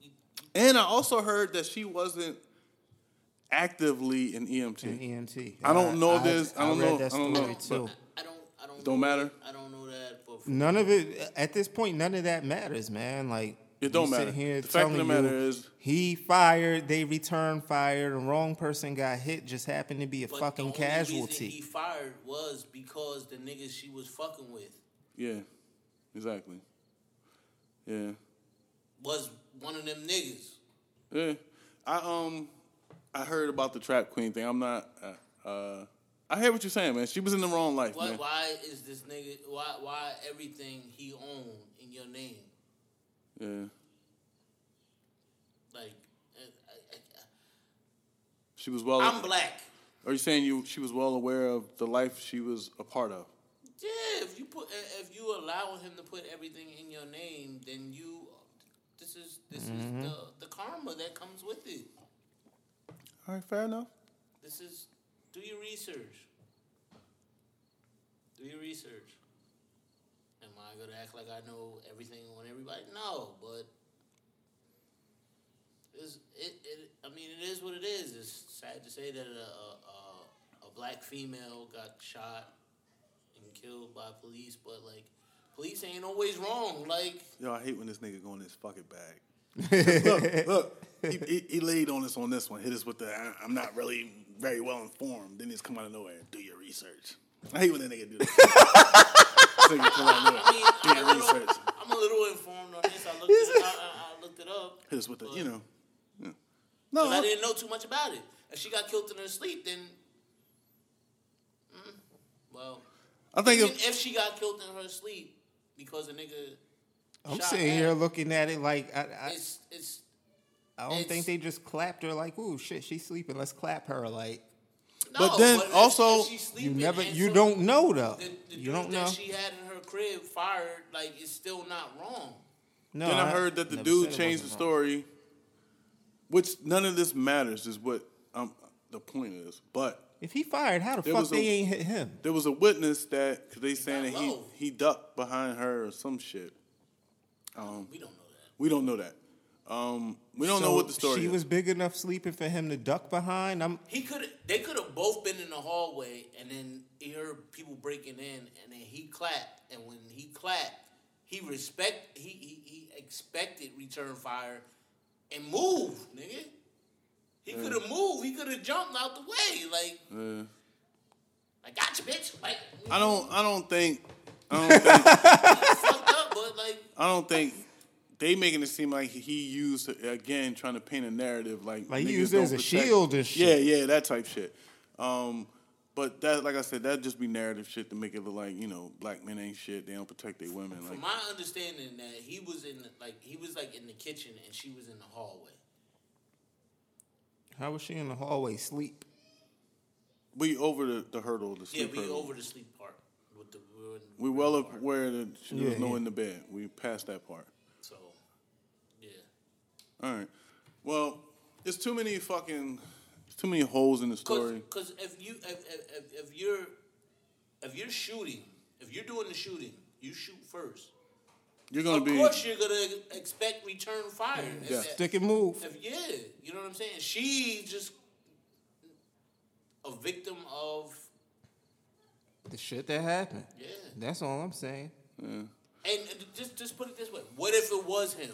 [SPEAKER 3] you,
[SPEAKER 1] and i also heard that she wasn't actively an emt
[SPEAKER 2] An EMT.
[SPEAKER 1] I don't know this. I don't
[SPEAKER 2] read
[SPEAKER 1] know. I don't know,
[SPEAKER 2] story
[SPEAKER 1] but-
[SPEAKER 2] too.
[SPEAKER 3] I don't, I don't.
[SPEAKER 1] Don't matter?
[SPEAKER 3] that- I don't know that for. for
[SPEAKER 2] None of it at this point. None of that matters, man. Like
[SPEAKER 1] It don't
[SPEAKER 2] you sit
[SPEAKER 1] matter.
[SPEAKER 2] Here
[SPEAKER 1] The fact of the matter is-
[SPEAKER 2] he fired. They returned fire. The wrong person got hit. Just happened to be a
[SPEAKER 3] but
[SPEAKER 2] fucking
[SPEAKER 3] the only reason
[SPEAKER 2] casualty.
[SPEAKER 3] he fired was because the niggas she was fucking with
[SPEAKER 1] Yeah, exactly. Yeah,
[SPEAKER 3] was one of them niggas.
[SPEAKER 1] yeah. I um, I heard about the trap queen thing. I'm not. Uh, uh, I hear what you're saying, man. She was in the wrong life,
[SPEAKER 3] Why,
[SPEAKER 1] man.
[SPEAKER 3] why is this nigga? Why, why everything he owned in your name?
[SPEAKER 1] Yeah,
[SPEAKER 3] Like, I, I,
[SPEAKER 1] she was well.
[SPEAKER 3] I, I'm black.
[SPEAKER 1] Are you saying you? She was well aware of the life she was a part of.
[SPEAKER 3] Yeah, if you put, if you allow him to put everything in your name, then you, this is this
[SPEAKER 1] Mm-hmm.
[SPEAKER 3] is the the karma that comes with it.
[SPEAKER 1] All right, fair enough.
[SPEAKER 3] This is do your research. Do your research. Am I gonna act like I know everything on everybody? No, but it's, it, it. I mean, it is what it is. It's sad to say that a a, a, a black female got shot and killed by police, but like, police ain't always wrong. Like,
[SPEAKER 1] Yo, I hate when this nigga go in his fucking bag. look, look. He, he, he laid on us on this one. Hit us with the "I- I'm not really very well informed. Then he's come out of nowhere. Do your research. I hate when that nigga do that. nigga come out of nowhere.
[SPEAKER 3] I mean,
[SPEAKER 1] Do
[SPEAKER 3] I'm a,
[SPEAKER 1] your
[SPEAKER 3] little,
[SPEAKER 1] research.
[SPEAKER 3] I'm a little informed on this. I looked it, I, I, I looked it up.
[SPEAKER 1] Hit us with the, you know.
[SPEAKER 3] no. I didn't know too much about it. If she got killed in her sleep, then, mm, well,
[SPEAKER 1] I think
[SPEAKER 3] even
[SPEAKER 1] if,
[SPEAKER 3] if she got killed in her sleep because a nigga,
[SPEAKER 2] I'm
[SPEAKER 3] shot
[SPEAKER 2] sitting
[SPEAKER 3] at
[SPEAKER 2] here looking at it like I, I,
[SPEAKER 3] it's it's
[SPEAKER 2] I don't
[SPEAKER 3] it's-
[SPEAKER 2] think they just clapped her like, "Ooh, shit, she's sleeping. Let's clap her." Like
[SPEAKER 3] no,
[SPEAKER 1] But then
[SPEAKER 3] if-
[SPEAKER 1] also-
[SPEAKER 3] if
[SPEAKER 2] you never, you
[SPEAKER 3] so
[SPEAKER 2] don't know though.
[SPEAKER 3] The, the
[SPEAKER 2] you
[SPEAKER 3] dude
[SPEAKER 2] don't
[SPEAKER 3] that
[SPEAKER 2] know.
[SPEAKER 3] she had in her crib fired, like it's still not wrong.
[SPEAKER 2] no,
[SPEAKER 1] then I heard that the dude changed the
[SPEAKER 2] wasn't wrong.
[SPEAKER 1] story, which none of this matters. Is what um, the point is. But
[SPEAKER 2] If he fired, how the
[SPEAKER 1] There
[SPEAKER 2] fuck they
[SPEAKER 1] a-
[SPEAKER 2] ain't hit him?
[SPEAKER 1] there was a witness that cause they saying that
[SPEAKER 3] got
[SPEAKER 1] he he ducked behind her or some shit.
[SPEAKER 3] we don't know that.
[SPEAKER 1] We don't know that. Um, we don't know what the story is.
[SPEAKER 2] She
[SPEAKER 1] is.
[SPEAKER 2] was big enough sleeping for him to duck behind. I'm
[SPEAKER 3] He could they could have both been in the hallway and then he heard people breaking in and then he clapped and when he clapped he respect he he, he expected return fire and moved nigga he could have moved he could have jumped out the way like
[SPEAKER 1] Yeah.
[SPEAKER 3] I got you bitch like
[SPEAKER 1] I don't. I don't think. I don't think.
[SPEAKER 3] fucked up but like
[SPEAKER 1] I don't think they making it seem like he used again trying to paint a narrative like
[SPEAKER 2] Like, he
[SPEAKER 1] niggas
[SPEAKER 2] used it
[SPEAKER 1] don't
[SPEAKER 2] as a
[SPEAKER 1] protect-
[SPEAKER 2] shield and shit.
[SPEAKER 1] Yeah, yeah, that type shit. Um, but that, like I said, that'd just be narrative shit to make it look like you know black men ain't shit. They don't protect their women. Like
[SPEAKER 3] from my understanding that he was in the, like he was like in the kitchen and she was in the hallway
[SPEAKER 2] how was she in the hallway sleep?
[SPEAKER 1] we over the, the hurdle, the
[SPEAKER 3] yeah
[SPEAKER 1] sleep
[SPEAKER 3] we
[SPEAKER 1] hurdle.
[SPEAKER 3] over the sleep part with the we in-
[SPEAKER 1] We well aware that she there was
[SPEAKER 2] Yeah,
[SPEAKER 1] no
[SPEAKER 2] yeah.
[SPEAKER 1] in the bed. We passed that part.
[SPEAKER 3] So yeah
[SPEAKER 1] All right. Well, it's too many fucking, it's too many holes in the story.
[SPEAKER 3] Because if you if, if, if, if you're if you're shooting, if you're doing the shooting, you shoot first.
[SPEAKER 1] You're gonna
[SPEAKER 3] of
[SPEAKER 1] be
[SPEAKER 3] course, you're gonna expect return fire.
[SPEAKER 1] Yeah.
[SPEAKER 3] if-
[SPEAKER 2] Stick and move.
[SPEAKER 3] If, yeah, you know what I'm saying. She just a victim of
[SPEAKER 2] The shit that happened.
[SPEAKER 3] yeah.
[SPEAKER 2] That's all I'm saying.
[SPEAKER 3] And uh, just just put it this way: What if it was him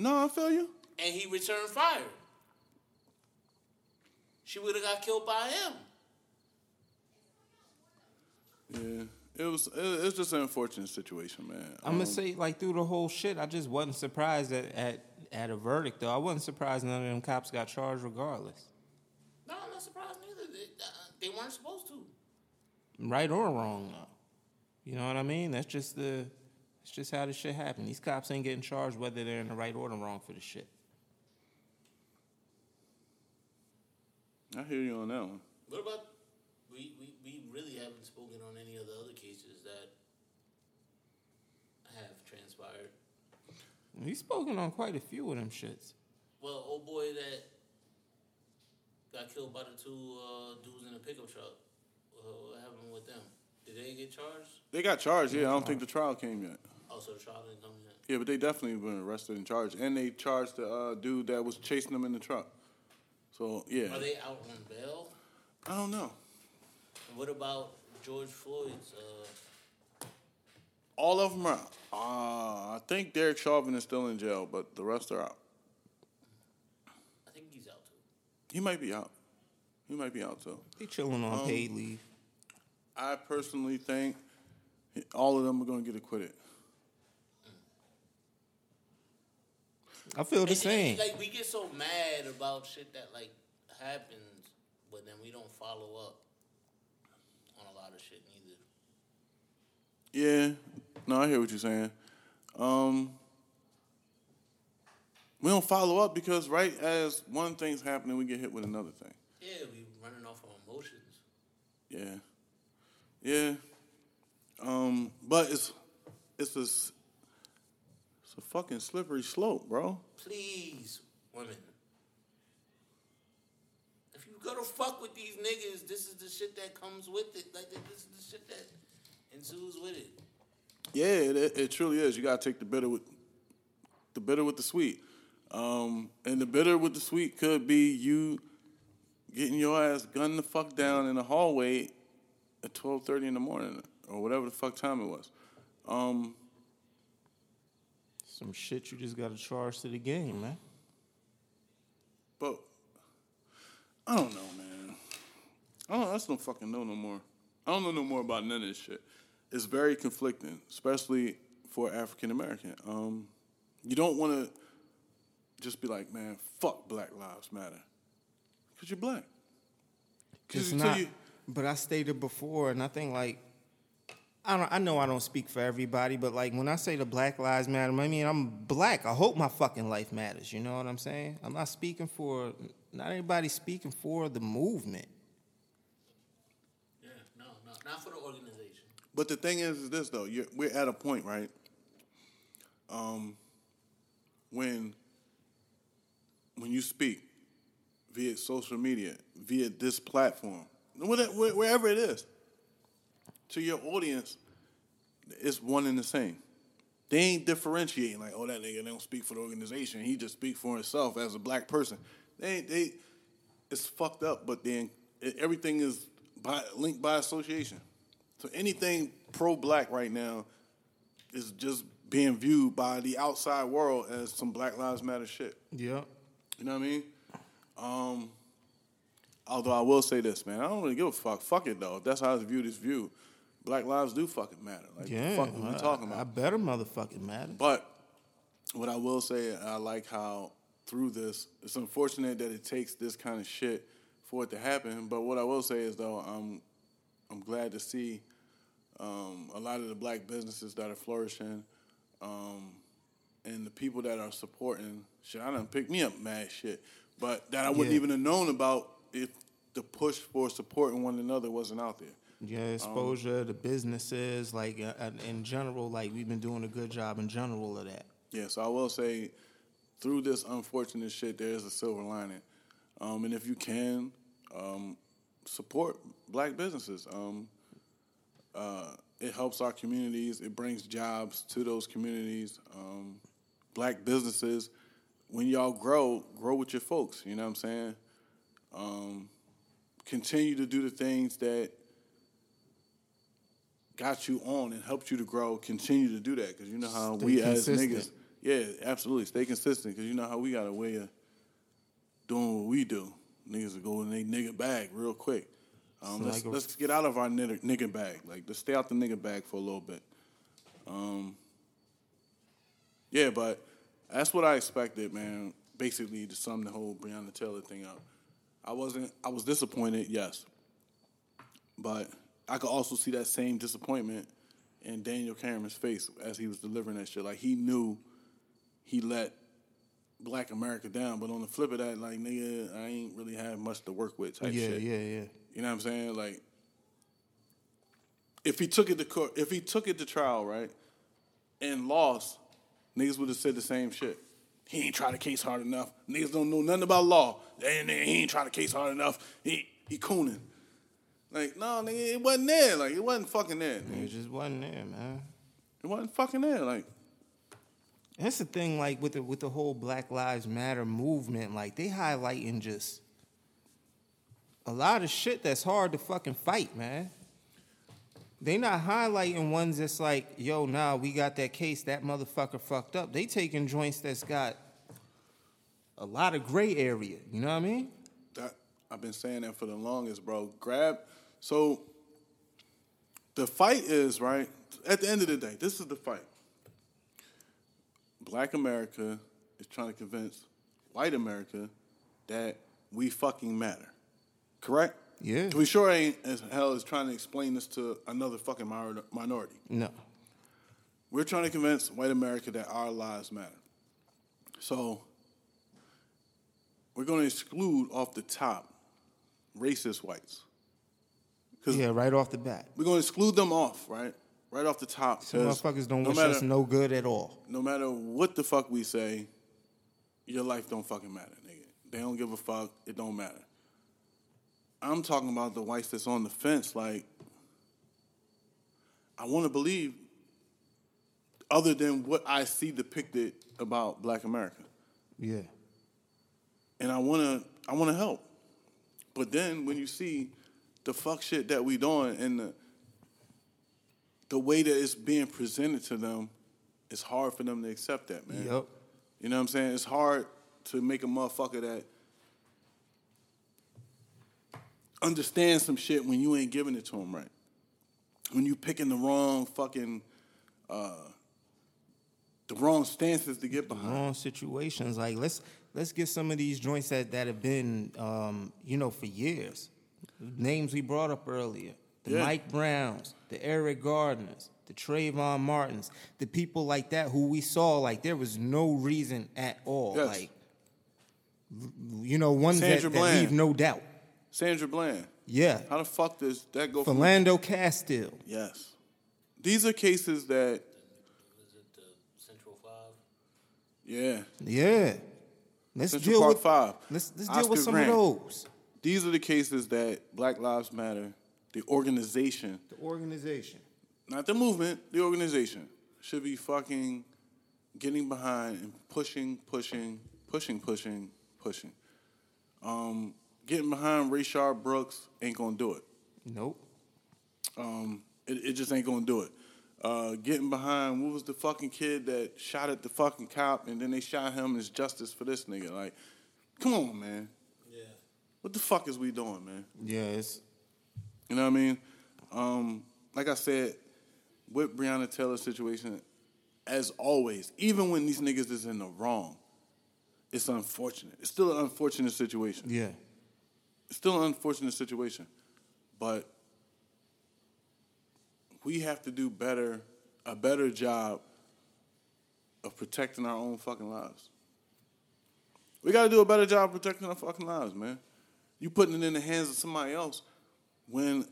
[SPEAKER 1] no. I feel you.
[SPEAKER 3] and he returned fire? She would have got killed by him.
[SPEAKER 1] Yeah, it was. It, it's just an unfortunate situation, man.
[SPEAKER 2] I'm gonna say like through the whole shit, I just wasn't surprised at, at at a verdict though. I wasn't surprised none of them cops got charged regardless,
[SPEAKER 3] No, I'm not surprised neither. They, uh, they weren't supposed to.
[SPEAKER 2] right or wrong though. You know what I mean? That's just the. It's just how this shit happened. These cops ain't getting charged whether they're in the right order or the wrong for the shit.
[SPEAKER 1] I hear you on that one.
[SPEAKER 3] What about we, we, we really haven't spoken on any of the other cases that have transpired.
[SPEAKER 2] He's spoken on quite a few of them shits.
[SPEAKER 3] Well, old boy that got killed by the two uh, dudes in the pickup truck. Uh, what happened with them? Did they get charged?
[SPEAKER 1] They got charged. Yeah, I don't think the trial came yet.
[SPEAKER 3] So the trial didn't come yet.
[SPEAKER 1] Yeah, but they definitely been arrested and charged, and they charged the uh, dude that was chasing them in the truck. So yeah,
[SPEAKER 3] Are they out on bail?
[SPEAKER 1] I don't know.
[SPEAKER 3] And what about George Floyd's? Uh,
[SPEAKER 1] All of them are out. Uh, I think Derek Chauvin is still in jail, but the rest are out.
[SPEAKER 3] I think he's out too.
[SPEAKER 1] He might be out. He might be out too.
[SPEAKER 2] They chilling on paid leave.
[SPEAKER 1] I personally think all of them are going to get acquitted.
[SPEAKER 2] I feel the
[SPEAKER 3] And- and,
[SPEAKER 2] same.
[SPEAKER 3] Like we get so mad about shit that like happens, but then we don't follow up on a lot of shit neither.
[SPEAKER 1] Yeah, no, I hear what you're saying. Um, we don't follow up because right as one thing's happening, we get hit with another thing.
[SPEAKER 3] Yeah, we running off of emotions.
[SPEAKER 1] Yeah, yeah. Um, but it's it's a s- it's a fucking slippery slope, bro.
[SPEAKER 3] Please, women. If you gonna fuck with these niggas, this is the shit that comes with it. Like this is the shit that ensues with it.
[SPEAKER 1] Yeah, it, it, it truly is. You gotta take the bitter with the bitter with the sweet, um, and the bitter with the sweet could be you getting your ass gunned the fuck down in the hallway at twelve thirty in the morning or whatever the fuck time it was. Um,
[SPEAKER 2] Some shit you just got to charge to the game, man.
[SPEAKER 1] but I don't know, man. I don't. I just don't fucking know no more. I don't know no more about none of this shit. It's very conflicting, especially for African American. Um, you don't want to just be like, man, fuck Black Lives Matter, because you're black. 'Cause
[SPEAKER 2] It's not.
[SPEAKER 1] you-
[SPEAKER 2] but I stated before, and I think like I don't. I know I don't speak for everybody, but like when I say the Black Lives Matter, I mean I'm black. I hope my fucking life matters. You know what I'm saying? I'm not speaking for. Not anybody speaking for the movement.
[SPEAKER 3] Yeah, no, no, not for the organization.
[SPEAKER 1] But the thing is, is this though, you're, we're at a point, right? Um, when when you speak via social media, via this platform, wherever it is, to your audience, it's one and the same. They ain't differentiating like, oh, that nigga don't speak for the organization. He just speak for himself as a black person. They they, it's fucked up. But then everything is by, linked by association. So anything pro-black right now is just being viewed by the outside world as some Black Lives Matter shit.
[SPEAKER 2] Yeah.
[SPEAKER 1] You know what I mean? Um, although I will say this, man, I don't really give a fuck. Fuck it though. If that's how it's viewed, it's viewed. Black lives do fucking matter. Like,
[SPEAKER 2] Yeah.
[SPEAKER 1] fuck what we talking
[SPEAKER 2] I better motherfucking matter.
[SPEAKER 1] But what I will say, I like how through this, it's unfortunate that it takes this kind of shit for it to happen. But what I will say is though, I'm I'm glad to see um, a lot of the black businesses that are flourishing, um, and the people that are supporting. Shit, I done picked me up mad shit, but that I wouldn't
[SPEAKER 2] Yeah.
[SPEAKER 1] even have known about if the push for supporting one another wasn't out there.
[SPEAKER 2] Yeah, exposure to businesses, like uh, uh, in general, like we've been doing a good job in general of that.
[SPEAKER 1] Yeah, so I will say through this unfortunate shit, there is a silver lining. Um, and if you can, um, support black businesses. Um, uh, it helps our communities. It brings jobs to those communities. Um, black businesses, when y'all grow, grow with your folks. You know what I'm saying? Um, continue to do the things that got you on and helped you to grow. Continue to do that because you know how
[SPEAKER 2] Stay
[SPEAKER 1] we as niggas, yeah, absolutely, stay consistent because you know how we got a way of doing what we do. Niggas will go in they nigga bag real quick. Um, let's,
[SPEAKER 2] like a-
[SPEAKER 1] let's get out of our nigga, nigga bag. Like let's stay out the nigga bag for a little bit. Um, yeah, but that's what I expected, man. Basically, to sum the whole Breonna Taylor thing up. I wasn't. I was disappointed, yes, but I could also see that same disappointment in Daniel Cameron's face as he was delivering that shit. Like he knew he let Black America down, but on the flip of that, like nigga, I ain't really have much to work with. Type
[SPEAKER 2] yeah,
[SPEAKER 1] shit.
[SPEAKER 2] yeah, yeah.
[SPEAKER 1] You know what I'm saying? Like, if he took it to court, if he took it to trial, right, and lost, niggas would have said the same shit. He ain't try the case hard enough. Niggas don't know nothing about law. Ain't, he ain't try the case hard enough. He he cooning. Like, no, nigga, it wasn't there. Like, it wasn't fucking there. nigga.
[SPEAKER 2] It just wasn't there, man.
[SPEAKER 1] It wasn't fucking there. Like,
[SPEAKER 2] That's the thing, like with the with the whole Black Lives Matter movement, like they highlighting just a lot of shit that's hard to fucking fight, man. They not highlighting ones that's like, yo, nah, we got that case, that motherfucker fucked up. They taking joints that's got a lot of gray area. You know what I mean?
[SPEAKER 1] that I've been saying that for the longest, bro. Grab so the fight is right at the end of the day. This is the fight. Black America is trying to convince white America that we fucking matter. Correct?
[SPEAKER 2] Yeah.
[SPEAKER 1] We sure ain't as hell as trying to explain this to another fucking minority.
[SPEAKER 2] No.
[SPEAKER 1] We're trying to convince white America that our lives matter. So we're going to exclude off the top racist whites.
[SPEAKER 2] Yeah, right off the bat.
[SPEAKER 1] we're going to exclude them off, right? Right off the top.
[SPEAKER 2] Some motherfuckers don't
[SPEAKER 1] no
[SPEAKER 2] wish
[SPEAKER 1] matter,
[SPEAKER 2] us no good at all.
[SPEAKER 1] No matter what the fuck we say, your life don't fucking matter, nigga. They don't give a fuck. It don't matter. I'm talking about the whites that's on the fence. Like, I want to believe, other than what I see depicted about Black America,
[SPEAKER 2] Yeah.
[SPEAKER 1] and I want to, I want to help. But then when you see the fuck shit that we doing and the the way that it's being presented to them, it's hard for them to accept that, man.
[SPEAKER 2] Yep.
[SPEAKER 1] You know what I'm saying? It's hard to make a motherfucker that understand some shit when you ain't giving it to him right. When you picking the wrong fucking uh the wrong stances to get behind.
[SPEAKER 2] wrong situations. Like let's let's get some of these joints that, that have been um, you know for years. Names we brought up earlier. The
[SPEAKER 1] Yeah.
[SPEAKER 2] Mike Browns, the Eric Gardners, the Trayvon Martins, the people like that who we saw like there was no reason at all.
[SPEAKER 1] Yes.
[SPEAKER 2] Like you know, ones that, that leave no doubt.
[SPEAKER 1] Sandra Bland.
[SPEAKER 2] Yeah.
[SPEAKER 1] How the fuck does that go from
[SPEAKER 2] Philando Castile.
[SPEAKER 1] Yes. These are cases that
[SPEAKER 3] it the Central Five?
[SPEAKER 1] yeah.
[SPEAKER 2] Yeah. Let's
[SPEAKER 1] Central
[SPEAKER 2] deal
[SPEAKER 1] Park
[SPEAKER 2] with
[SPEAKER 1] Five.
[SPEAKER 2] Let's let's
[SPEAKER 1] Oscar
[SPEAKER 2] deal with some
[SPEAKER 1] Grant.
[SPEAKER 2] of those.
[SPEAKER 1] These are the cases that Black Lives Matter, the organization,
[SPEAKER 2] The organization.
[SPEAKER 1] not the movement, the organization, should be fucking getting behind and pushing, pushing, pushing, pushing, pushing. Um, getting behind Rayshard Brooks ain't gonna do it.
[SPEAKER 2] Nope.
[SPEAKER 1] Um, it, it just ain't gonna do it. Uh, getting behind what was the fucking kid that shot at the fucking cop and then they shot him as justice for this nigga? Like, come on, man. What the fuck is we doing, man?
[SPEAKER 2] Yeah,
[SPEAKER 1] You know what I mean? Um, like I said, with Breonna Taylor's situation, as always, even when these niggas is in the wrong, it's unfortunate. It's still an unfortunate situation.
[SPEAKER 2] yeah.
[SPEAKER 1] It's still an unfortunate situation. But we have to do better, a better job of protecting our own fucking lives. We got to do a better job of protecting our fucking lives, man. You putting it in the hands of somebody else when,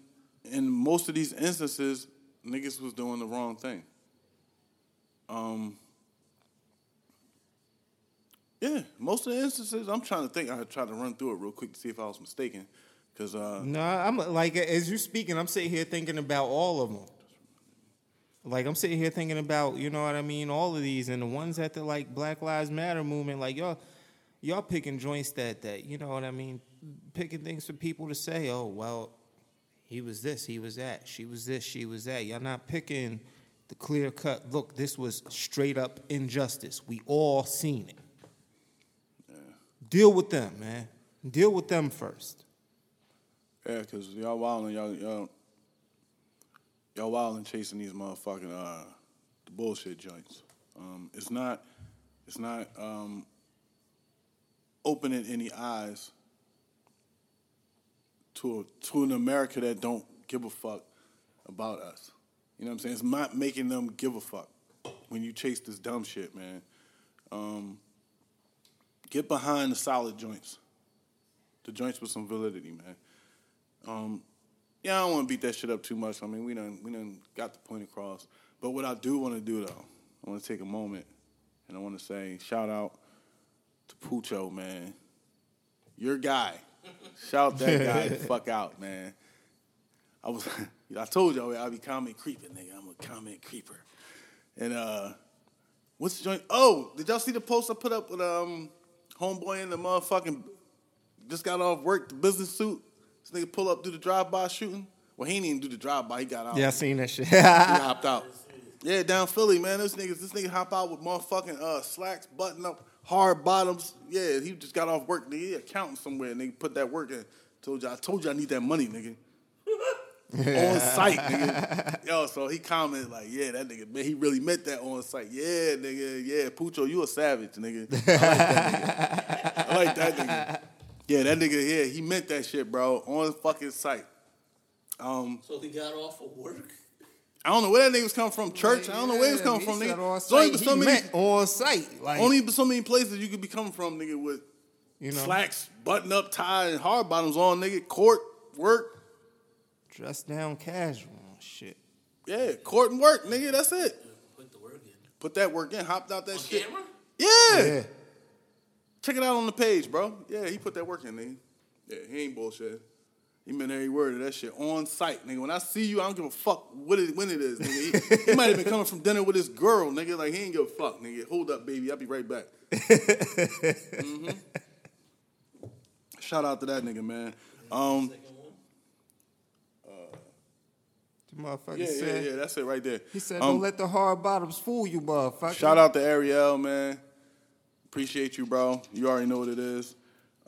[SPEAKER 1] in most of these instances, niggas was doing the wrong thing. Um, Yeah, most of the instances, I'm trying to think. I tried to run through it real quick to see if I was mistaken. Because, uh,
[SPEAKER 2] No, I'm like as you're speaking, I'm sitting here thinking about all of them. Like I'm sitting here thinking about, you know what I mean, all of these and the ones at the like Black Lives Matter movement. Like y'all, y'all picking joints that that you know what I mean, picking things for people to say. Oh well, he was this, he was that, she was this, she was that. Y'all not picking the clear cut. Look, this was straight up injustice. We all seen it. Deal with them, man. Deal with them first.
[SPEAKER 1] yeah, because y'all wilding, y'all, y'all, y'all wilding chasing these motherfucking, uh, the bullshit joints. Um, it's not, it's not, um, opening any eyes to a, to an America that don't give a fuck about us. You know what I'm saying? It's not making them give a fuck when you chase this dumb shit, man. Um, get behind the solid joints, the joints with some validity, man. Um, yeah, I don't want to beat that shit up too much. I mean, we done we done got the point across. But what I do want to do though, I want to take a moment and I want to say shout out to Pucho, man. Your guy. Shout that guy the fuck out, man. I was I told y'all I'll be comment creeping, nigga. I'm a comment creeper. And uh what's the joint? Oh, did y'all see the post I put up with um homeboy in the motherfucking just got off work, the business suit. This nigga pull up, do the drive-by shooting. Well, he didn't even do the drive-by. He got out.
[SPEAKER 2] Yeah, I seen that shit.
[SPEAKER 1] He hopped out. Yeah, down Philly, man. This niggas, this nigga hop out with motherfucking uh, slacks, button up, hard bottoms. Yeah, he just got off work. Nigga, he accounting somewhere. Nigga, put that work in. Told you, I told you I need that money, nigga. on site, nigga. Yo, so he commented like, yeah, that nigga, man, he really meant that on site. Yeah, nigga, yeah, Pucho, you a savage, nigga. I like that nigga. I like that nigga. Yeah, that nigga, yeah, he meant that shit, bro, on fucking site. Um,
[SPEAKER 3] So he got off of work.
[SPEAKER 1] I don't know where that nigga was coming from. Church. I don't know where he was coming
[SPEAKER 2] He
[SPEAKER 1] from,
[SPEAKER 2] said
[SPEAKER 1] nigga.
[SPEAKER 2] On
[SPEAKER 1] There's only
[SPEAKER 2] site.
[SPEAKER 1] so
[SPEAKER 2] He
[SPEAKER 1] many,
[SPEAKER 2] meant on site. Like,
[SPEAKER 1] only so many places you could be coming from, nigga, with
[SPEAKER 2] you know,
[SPEAKER 1] slacks, button up tie, and hard bottoms on, nigga. Court, work.
[SPEAKER 2] dress down casual. Shit.
[SPEAKER 1] Yeah, court and work, nigga. That's it.
[SPEAKER 3] Put the work in.
[SPEAKER 1] Put that work in. Hopped out that
[SPEAKER 3] On
[SPEAKER 1] shit.
[SPEAKER 3] camera?
[SPEAKER 1] Yeah.
[SPEAKER 2] Yeah.
[SPEAKER 1] Check it out on the page, bro. Yeah, he put that work in, nigga. Yeah, he ain't bullshit. He meant every word of that shit on site, nigga. When I see you, I don't give a fuck what it, when it is, nigga. He, he might have been coming from dinner with his girl, nigga. Like he ain't give a fuck, nigga. Hold up, baby. I'll be right back. hmm Shout out to that nigga, man. Um.
[SPEAKER 2] The motherfucker
[SPEAKER 1] yeah, yeah,
[SPEAKER 2] said.
[SPEAKER 1] yeah. That's it right there.
[SPEAKER 2] He said,
[SPEAKER 1] Um,
[SPEAKER 2] "Don't let the hard bottoms fool you, motherfucker."
[SPEAKER 1] Shout out to Ariel, man. Appreciate you, bro. You already know what it is.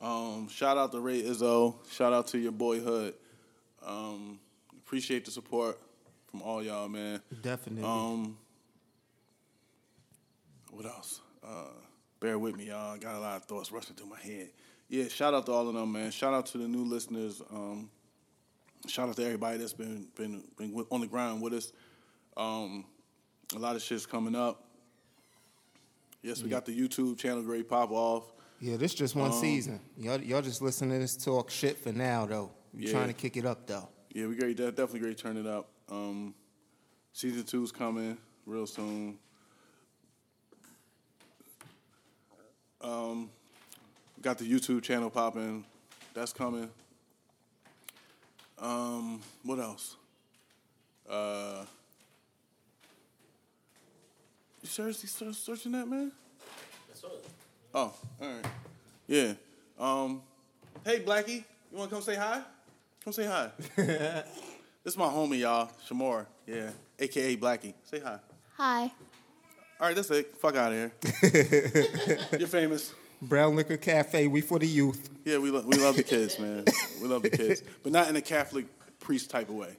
[SPEAKER 1] Um, shout out to Ray Izzo. Shout out to your boyhood. Um, appreciate the support from all y'all, man.
[SPEAKER 2] Definitely.
[SPEAKER 1] Um, what else? Uh, bear with me, y'all. I got a lot of thoughts rushing through my head. Yeah, shout out to all of them, man. Shout out to the new listeners. Um, shout out to everybody that's been been been with, on the ground with us. Um, a lot of shit's coming up. Yes, we got the YouTube channel Great Pop Off.
[SPEAKER 2] Yeah, this just
[SPEAKER 1] um,
[SPEAKER 2] one season. Y'all, y'all just listening to this talk shit for now, though. We
[SPEAKER 1] Yeah.
[SPEAKER 2] trying to kick it up, though.
[SPEAKER 1] Yeah, we great. de- Definitely great. Turn it up. Um, season two's coming real soon. Um, got the YouTube channel popping. That's coming. Um, what else? Uh, you seriously start searching that, man?
[SPEAKER 3] That's all.
[SPEAKER 1] Oh, all right. Yeah. Um, hey, Blackie, you want to come say hi? Come say hi. this is my homie, y'all, Shamor. Yeah, aka Blackie. Say hi.
[SPEAKER 4] Hi.
[SPEAKER 1] All right, that's it. Fuck out of here. You're famous.
[SPEAKER 2] Brown Liquor Cafe, we for the youth.
[SPEAKER 1] Yeah, we lo- we love the kids, man. We love the kids, but not in a Catholic priest type of way.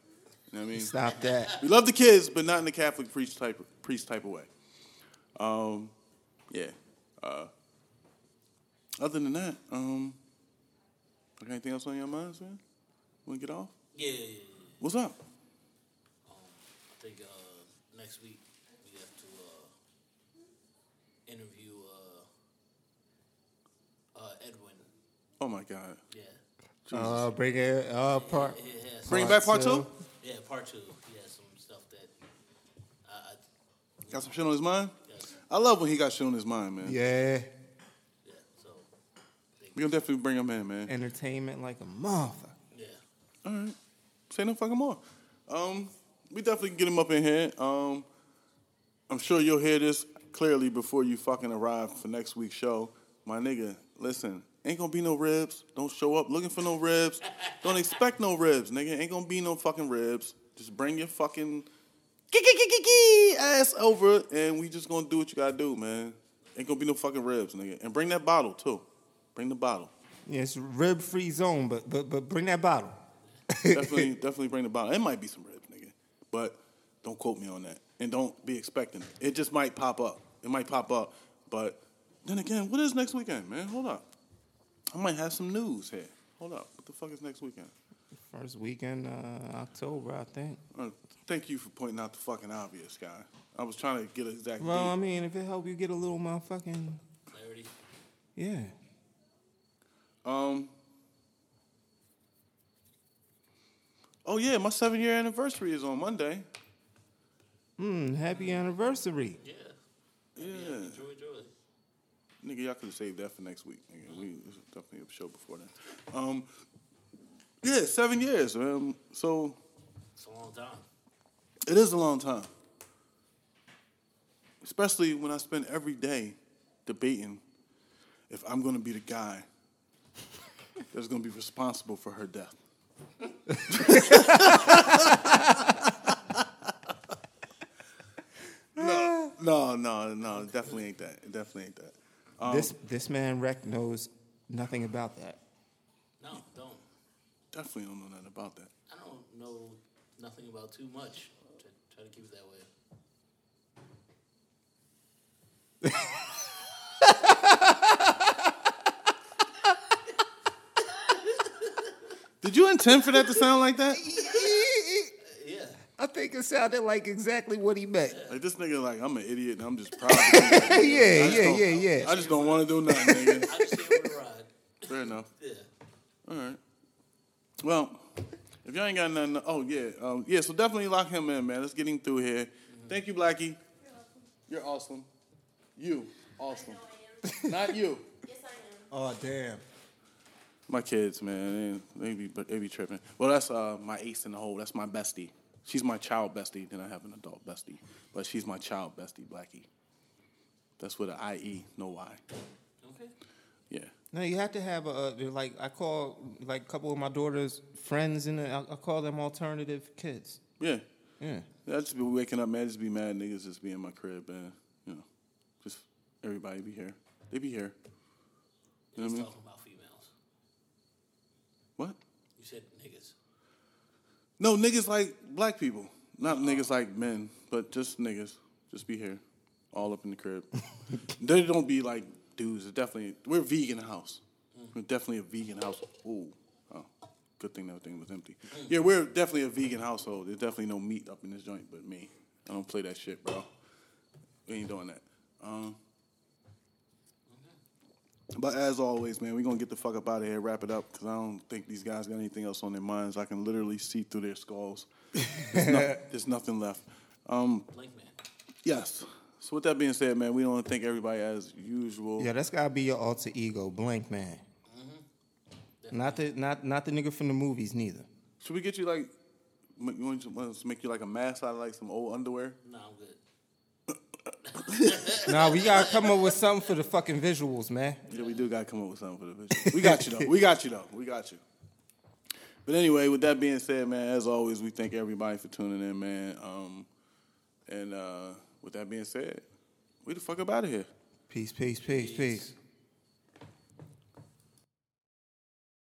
[SPEAKER 1] You know what I mean?
[SPEAKER 2] Stop that.
[SPEAKER 1] We love the kids, but not in a Catholic priest type priest type of way. Um, yeah. Uh, other than that, um, got anything else on your mind, man? Want to get off?
[SPEAKER 3] Yeah, yeah, yeah. yeah.
[SPEAKER 1] What's up?
[SPEAKER 3] I think uh, next week we have to uh, interview uh, uh, Edwin.
[SPEAKER 1] Oh my God.
[SPEAKER 3] Yeah.
[SPEAKER 1] Jesus.
[SPEAKER 2] Uh, bring it uh, part.
[SPEAKER 3] He has
[SPEAKER 1] Bring
[SPEAKER 3] some-
[SPEAKER 1] back part two.
[SPEAKER 3] Yeah, part two. He has some stuff that I, I
[SPEAKER 1] Got some shit on his mind.
[SPEAKER 3] yes,
[SPEAKER 1] I love when he got shit on his mind, man.
[SPEAKER 2] Yeah.
[SPEAKER 3] yeah,
[SPEAKER 1] We gonna definitely bring him in, man.
[SPEAKER 2] Entertainment like a motherfucker.
[SPEAKER 3] Yeah.
[SPEAKER 1] All right. Say no fucking more. Um, we definitely can get him up in here. Um, I'm sure you'll hear this clearly before you fucking arrive for next week's show. My nigga, listen, ain't gonna be no ribs. Don't show up looking for no ribs. Don't expect no ribs, nigga. Ain't gonna be no fucking ribs. Just bring your fucking ass over and we just gonna do what you gotta do, man. Ain't gonna be no fucking ribs, nigga. And bring that bottle too. Bring the bottle.
[SPEAKER 2] Yeah, it's rib free zone, but but but bring that bottle.
[SPEAKER 1] definitely, definitely bring the bottle. It might be some ribs, nigga, but don't quote me on that, and don't be expecting it. It just might pop up. It might pop up, but then again, what is next weekend, man? Hold up, I might have some news here. Hold up, what the fuck is next weekend?
[SPEAKER 2] First weekend, uh, October, I think.
[SPEAKER 1] Uh, thank you for pointing out the fucking obvious, guy. I was trying to get an exact.
[SPEAKER 2] Well, I mean, if it help you get a little motherfucking
[SPEAKER 3] Clarity.
[SPEAKER 2] yeah.
[SPEAKER 1] Um. Oh yeah, my seven year anniversary is on Monday.
[SPEAKER 2] Hmm, happy anniversary.
[SPEAKER 3] Yeah.
[SPEAKER 1] Yeah.
[SPEAKER 3] Enjoy, enjoy.
[SPEAKER 1] Nigga, y'all could have saved that for next week. Nigga, we there's definitely a show before that. Um, yeah, seven years. Um, so
[SPEAKER 3] It's a long time.
[SPEAKER 1] it is a long time, especially when I spend every day debating if I'm going to be the guy that's going to be responsible for her death. no, no, no, no, definitely ain't that. It definitely ain't that. Um,
[SPEAKER 2] this this man Rex knows nothing about that.
[SPEAKER 3] No, don't.
[SPEAKER 1] Definitely don't know nothing about that.
[SPEAKER 3] I don't know nothing about too much. Try, try to keep it that way.
[SPEAKER 1] Did you intend for that to sound like that?
[SPEAKER 3] Yeah.
[SPEAKER 2] I think it sounded like exactly what he meant.
[SPEAKER 1] Like this nigga, like I'm an idiot and I'm just proud. To be like,
[SPEAKER 2] yeah, yeah, yeah, yeah.
[SPEAKER 1] I just don't want to do nothing, nigga.
[SPEAKER 3] I just stay for the ride.
[SPEAKER 1] Fair enough.
[SPEAKER 3] Yeah.
[SPEAKER 1] All right. Well, if y'all ain't got nothing, oh yeah, um, yeah. So definitely lock him in, man. Let's get him through here. Thank you, Blackie. You're awesome. You awesome. Not you. Yes, I am.
[SPEAKER 2] Oh damn.
[SPEAKER 1] My kids, man, they, they be they be tripping. Well, that's uh, my ace in the hole. That's my bestie. She's my child bestie. Then I have an adult bestie, but she's my child bestie, Blackie. That's with an I E, no Y.
[SPEAKER 3] Okay.
[SPEAKER 1] Yeah.
[SPEAKER 2] No, you have to have a like I call like a couple of my daughter's friends and I, I call them alternative kids.
[SPEAKER 1] Yeah.
[SPEAKER 2] Yeah.
[SPEAKER 1] I just be waking up, man. Just be mad niggas just be in my crib, and you know, just everybody be here. They be here. You know what I mean?
[SPEAKER 3] Talking about females.
[SPEAKER 1] What?
[SPEAKER 3] You said niggas.
[SPEAKER 1] No, niggas like black people. Not niggas like men, but just niggas. Just be here. All up in the crib. they don't be like dudes. It's definitely we're vegan house. We're definitely a vegan house. Ooh. Oh. Good thing that thing was empty. Yeah, we're definitely a vegan household. There's definitely no meat up in this joint but me. I don't play that shit, bro. We ain't doing that. Um, but as always, man, we're gonna get the fuck up out of here, wrap it up, because I don't think these guys got anything else on their minds. I can literally see through their skulls. There's, no- there's nothing left. Um,
[SPEAKER 3] Blank man.
[SPEAKER 1] yes. So with that being said, man, we want to thank everybody as usual.
[SPEAKER 2] Yeah, that's gotta be your alter ego, blank man. Not the not not the nigga from the movies neither.
[SPEAKER 1] Should we get you like, you want want to make you like a mask out of like some old underwear?
[SPEAKER 3] No, I'm good.
[SPEAKER 2] nah, we gotta come up with something for the fucking visuals, man.
[SPEAKER 1] Yeah, we do gotta come up with something for the visuals. We got you though. We got you though. We got you. But anyway, with that being said, man, as always, we thank everybody for tuning in, man. Um, and uh, with that being said, we the fuck up out of here.
[SPEAKER 2] Peace, peace, peace, peace.